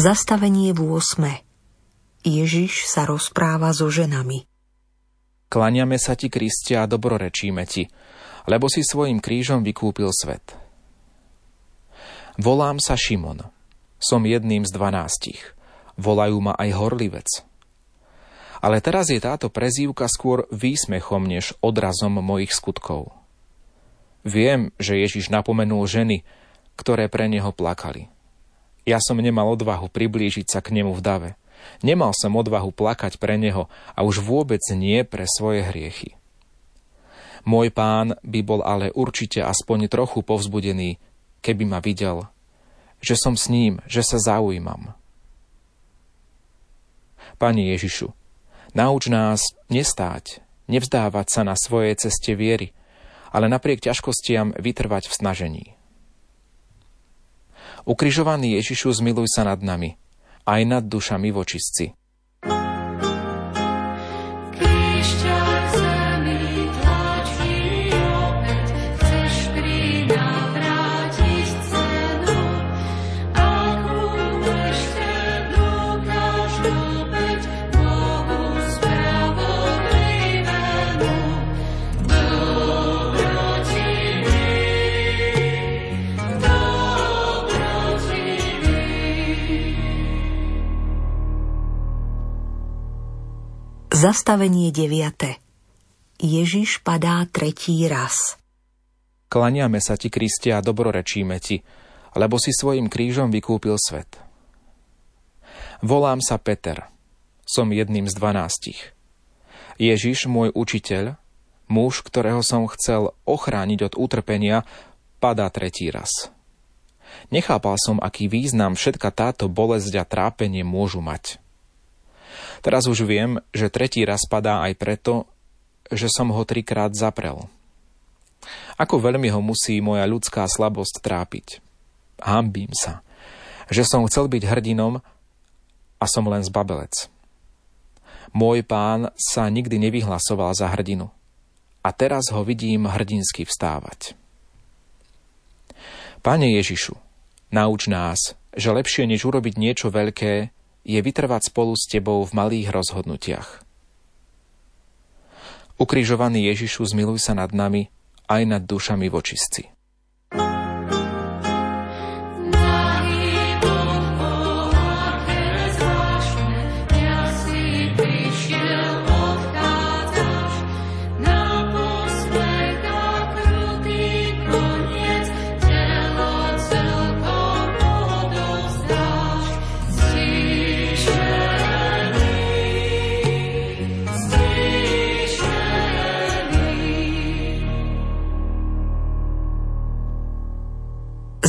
A: Zastavenie v 8. Ježiš sa rozpráva so ženami.
F: Klaniame sa ti, Kristia, a dobrorečíme ti, lebo si svojim krížom vykúpil svet. Volám sa Šimon. Som jedným z dvanástich. Volajú ma aj horlivec. Ale teraz je táto prezývka skôr výsmechom než odrazom mojich skutkov. Viem, že Ježiš napomenul ženy, ktoré pre neho plakali – ja som nemal odvahu priblížiť sa k nemu v dave. Nemal som odvahu plakať pre neho a už vôbec nie pre svoje hriechy. Môj pán by bol ale určite aspoň trochu povzbudený, keby ma videl, že som s ním, že sa zaujímam. Pani Ježišu, nauč nás nestáť, nevzdávať sa na svojej ceste viery, ale napriek ťažkostiam vytrvať v snažení. Ukrižovaný Ježišu, zmiluj sa nad nami, aj nad dušami vočistci.
A: Zastavenie 9. Ježiš padá tretí raz.
F: Klaniame sa ti, Kristia, a dobrorečíme ti, lebo si svojim krížom vykúpil svet. Volám sa Peter. Som jedným z dvanástich. Ježiš, môj učiteľ, muž, ktorého som chcel ochrániť od utrpenia, padá tretí raz. Nechápal som, aký význam všetka táto bolesť a trápenie môžu mať. Teraz už viem, že tretí raz padá aj preto, že som ho trikrát zaprel. Ako veľmi ho musí moja ľudská slabosť trápiť. Hambím sa, že som chcel byť hrdinom a som len zbabelec. Môj pán sa nikdy nevyhlasoval za hrdinu. A teraz ho vidím hrdinsky vstávať. Pane Ježišu, nauč nás, že lepšie než urobiť niečo veľké, je vytrvať spolu s tebou v malých rozhodnutiach. Ukrižovaný Ježišu, zmiluj sa nad nami aj nad dušami vočistci.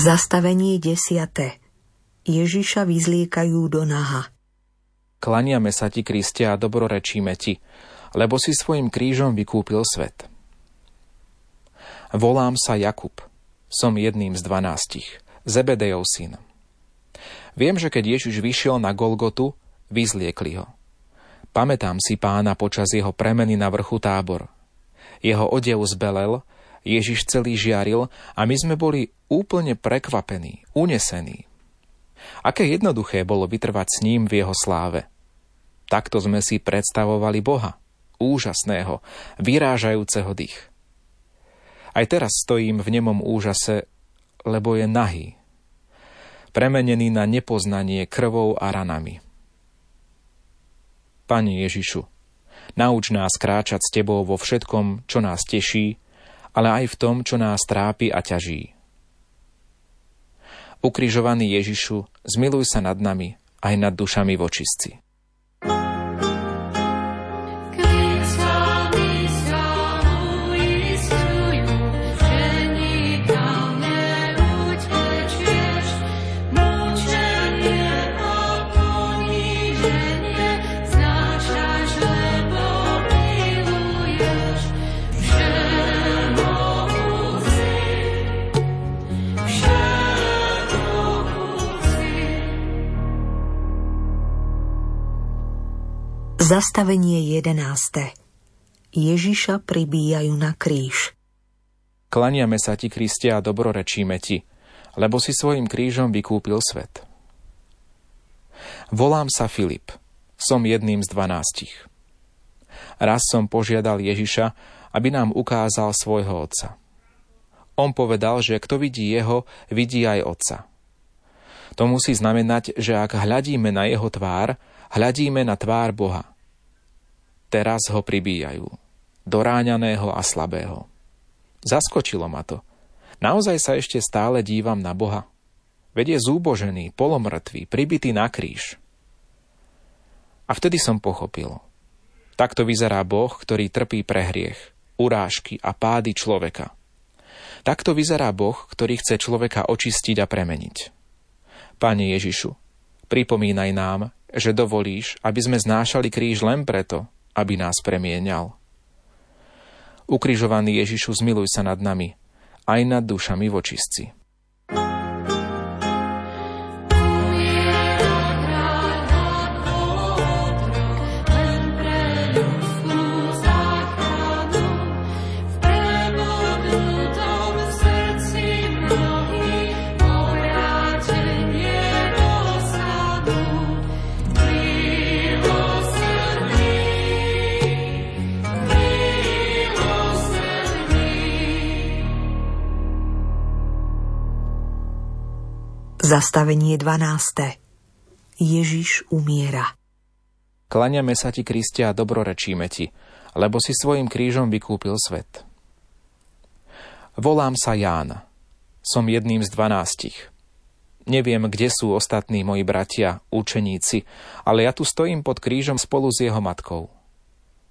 A: Zastavenie desiate. Ježiša vyzliekajú do naha.
F: Klaniame sa ti, Kristia, a dobrorečíme ti, lebo si svojim krížom vykúpil svet. Volám sa Jakub. Som jedným z dvanástich. Zebedejov syn. Viem, že keď Ježiš vyšiel na Golgotu, vyzliekli ho. Pamätám si pána počas jeho premeny na vrchu tábor. Jeho odev zbelel, Ježiš celý žiaril a my sme boli úplne prekvapení, unesení. Aké jednoduché bolo vytrvať s ním v jeho sláve. Takto sme si predstavovali Boha, úžasného, vyrážajúceho dých. Aj teraz stojím v nemom úžase, lebo je nahý, premenený na nepoznanie krvou a ranami. Pani Ježišu, nauč nás kráčať s Tebou vo všetkom, čo nás teší, ale aj v tom, čo nás trápi a ťaží. Ukrižovaný Ježišu, zmiluj sa nad nami aj nad dušami vočistci.
A: Zastavenie 11. Ježiša pribíjajú na kríž.
F: Klaniame sa ti, Kristia, a dobrorečíme ti, lebo si svojim krížom vykúpil svet. Volám sa Filip, som jedným z dvanástich. Raz som požiadal Ježiša, aby nám ukázal svojho otca. On povedal, že kto vidí jeho, vidí aj otca. To musí znamenať, že ak hľadíme na jeho tvár, hľadíme na tvár Boha teraz ho pribíjajú. Doráňaného a slabého. Zaskočilo ma to. Naozaj sa ešte stále dívam na Boha. Veď je zúbožený, polomrtvý, pribitý na kríž. A vtedy som pochopil. Takto vyzerá Boh, ktorý trpí pre hriech, urážky a pády človeka. Takto vyzerá Boh, ktorý chce človeka očistiť a premeniť. Pane Ježišu, pripomínaj nám, že dovolíš, aby sme znášali kríž len preto, aby nás premienial. Ukrižovaný Ježišu, zmiluj sa nad nami, aj nad dušami vočistci.
A: Zastavenie 12. Ježiš umiera.
F: Klaňame sa ti, Kristia, a dobrorečíme ti, lebo si svojim krížom vykúpil svet. Volám sa Ján. Som jedným z dvanástich. Neviem, kde sú ostatní moji bratia, učeníci, ale ja tu stojím pod krížom spolu s jeho matkou.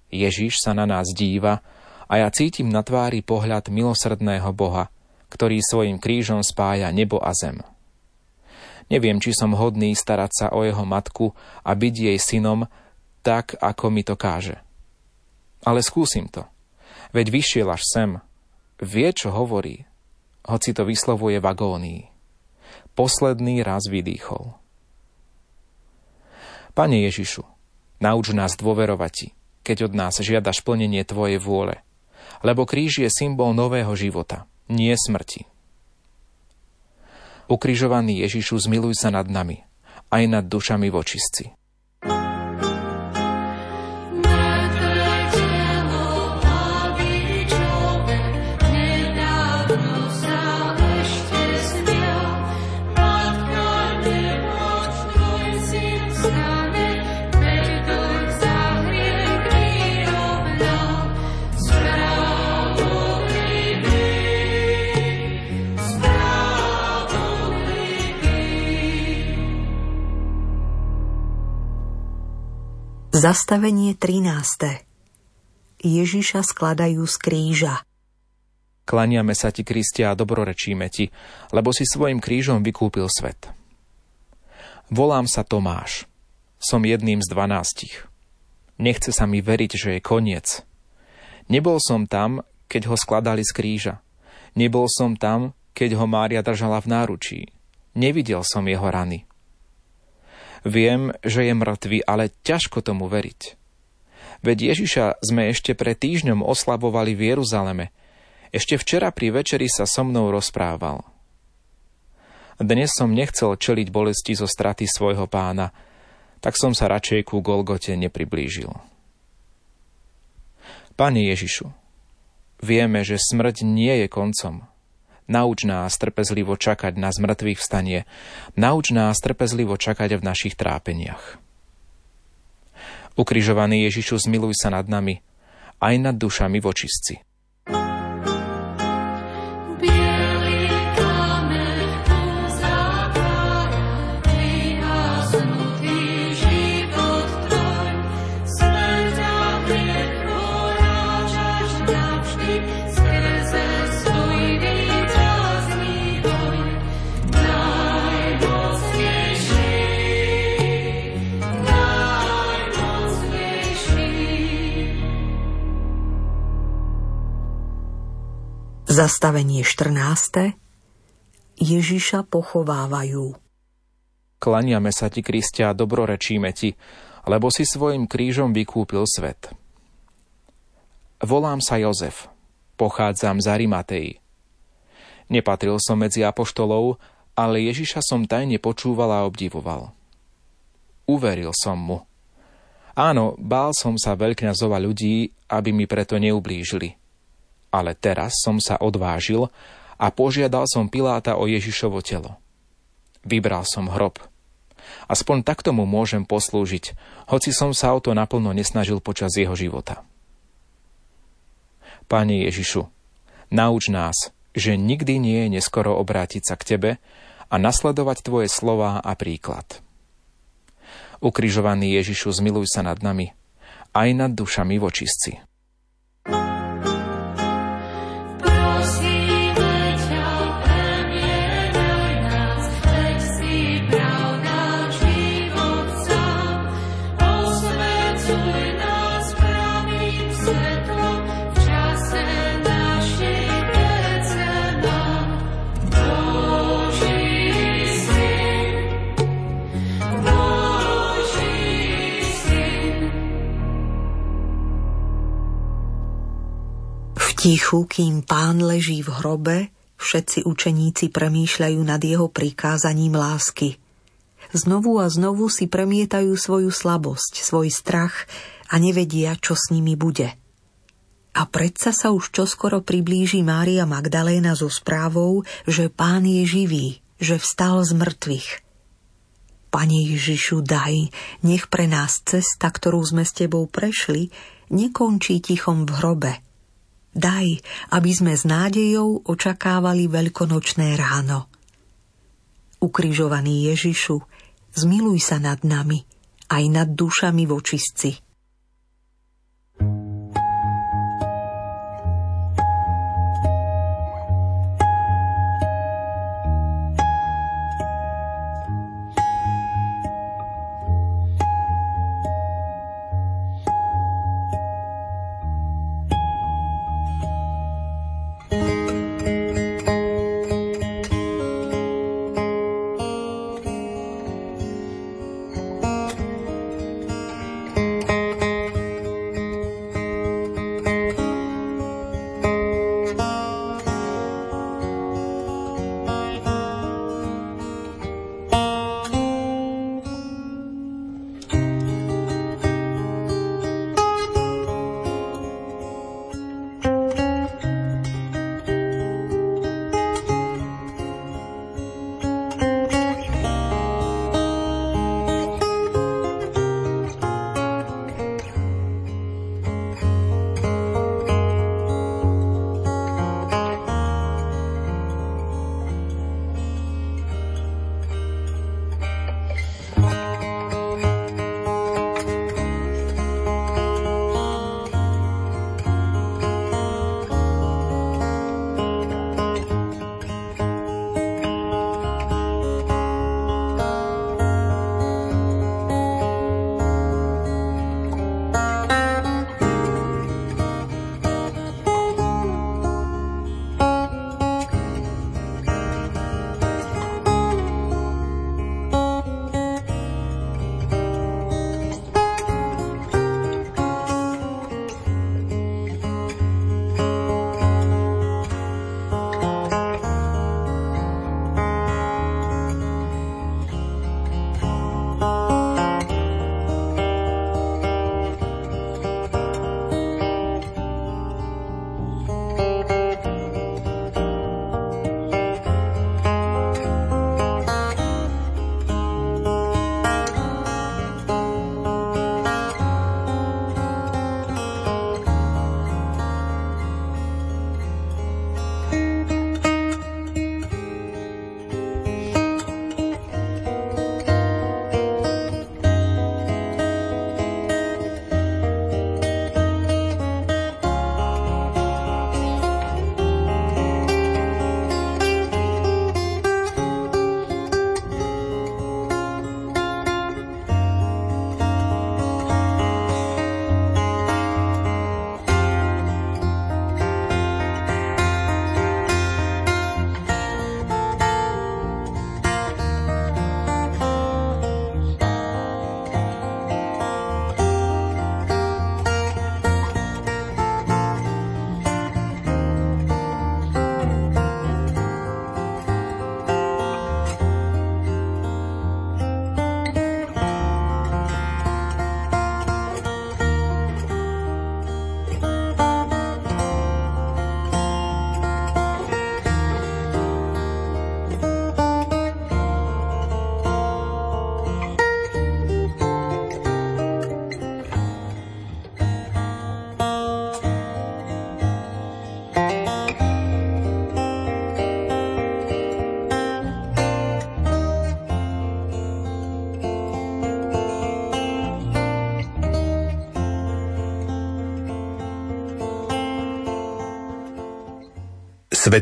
F: Ježiš sa na nás díva a ja cítim na tvári pohľad milosrdného Boha, ktorý svojim krížom spája nebo a zem. Neviem, či som hodný starať sa o jeho matku a byť jej synom tak, ako mi to káže. Ale skúsim to. Veď vyšiel až sem. Vie, čo hovorí, hoci to vyslovuje v agónii. Posledný raz vydýchol. Pane Ježišu, nauč nás dôverovať Ti, keď od nás žiadaš plnenie Tvojej vôle, lebo kríž je symbol nového života, nie smrti. Ukrižovaný Ježišu, zmiluj sa nad nami, aj nad dušami vočistci.
A: Zastavenie 13. Ježiša skladajú z kríža.
F: Klaniame sa ti, Kristia, a dobrorečíme ti, lebo si svojim krížom vykúpil svet. Volám sa Tomáš. Som jedným z dvanástich. Nechce sa mi veriť, že je koniec. Nebol som tam, keď ho skladali z kríža. Nebol som tam, keď ho Mária držala v náručí. Nevidel som jeho rany. Viem, že je mŕtvy, ale ťažko tomu veriť. Veď Ježiša sme ešte pred týždňom oslavovali v Jeruzaleme. Ešte včera pri večeri sa so mnou rozprával. Dnes som nechcel čeliť bolesti zo straty svojho pána, tak som sa radšej ku Golgote nepriblížil. Pane Ježišu, vieme, že smrť nie je koncom. Nauč nás trpezlivo čakať na zmrtvých vstanie. Nauč nás trpezlivo čakať v našich trápeniach. Ukrižovaný Ježišu, zmiluj sa nad nami, aj nad dušami vočistci.
A: Zastavenie 14. Ježiša pochovávajú.
F: Klaniame sa ti, Kristia, dobrorečíme ti, lebo si svojim krížom vykúpil svet. Volám sa Jozef, pochádzam z Arimatei. Nepatril som medzi apoštolov, ale Ježiša som tajne počúval a obdivoval. Uveril som mu. Áno, bál som sa veľkňazova ľudí, aby mi preto neublížili ale teraz som sa odvážil a požiadal som Piláta o Ježišovo telo. Vybral som hrob. Aspoň takto mu môžem poslúžiť, hoci som sa o to naplno nesnažil počas jeho života. Pane Ježišu, nauč nás, že nikdy nie je neskoro obrátiť sa k Tebe a nasledovať Tvoje slová a príklad. Ukrižovaný Ježišu, zmiluj sa nad nami, aj nad dušami vočistci.
A: Tichu, kým pán leží v hrobe, všetci učeníci premýšľajú nad jeho prikázaním lásky. Znovu a znovu si premietajú svoju slabosť, svoj strach a nevedia, čo s nimi bude. A predsa sa už čoskoro priblíži Mária Magdaléna so správou, že pán je živý, že vstal z mŕtvych. Pane Ježišu, daj, nech pre nás cesta, ktorú sme s Tebou prešli, nekončí tichom v hrobe – Daj, aby sme s nádejou očakávali veľkonočné ráno. Ukrižovaný Ježišu, zmiluj sa nad nami, aj nad dušami vočistci.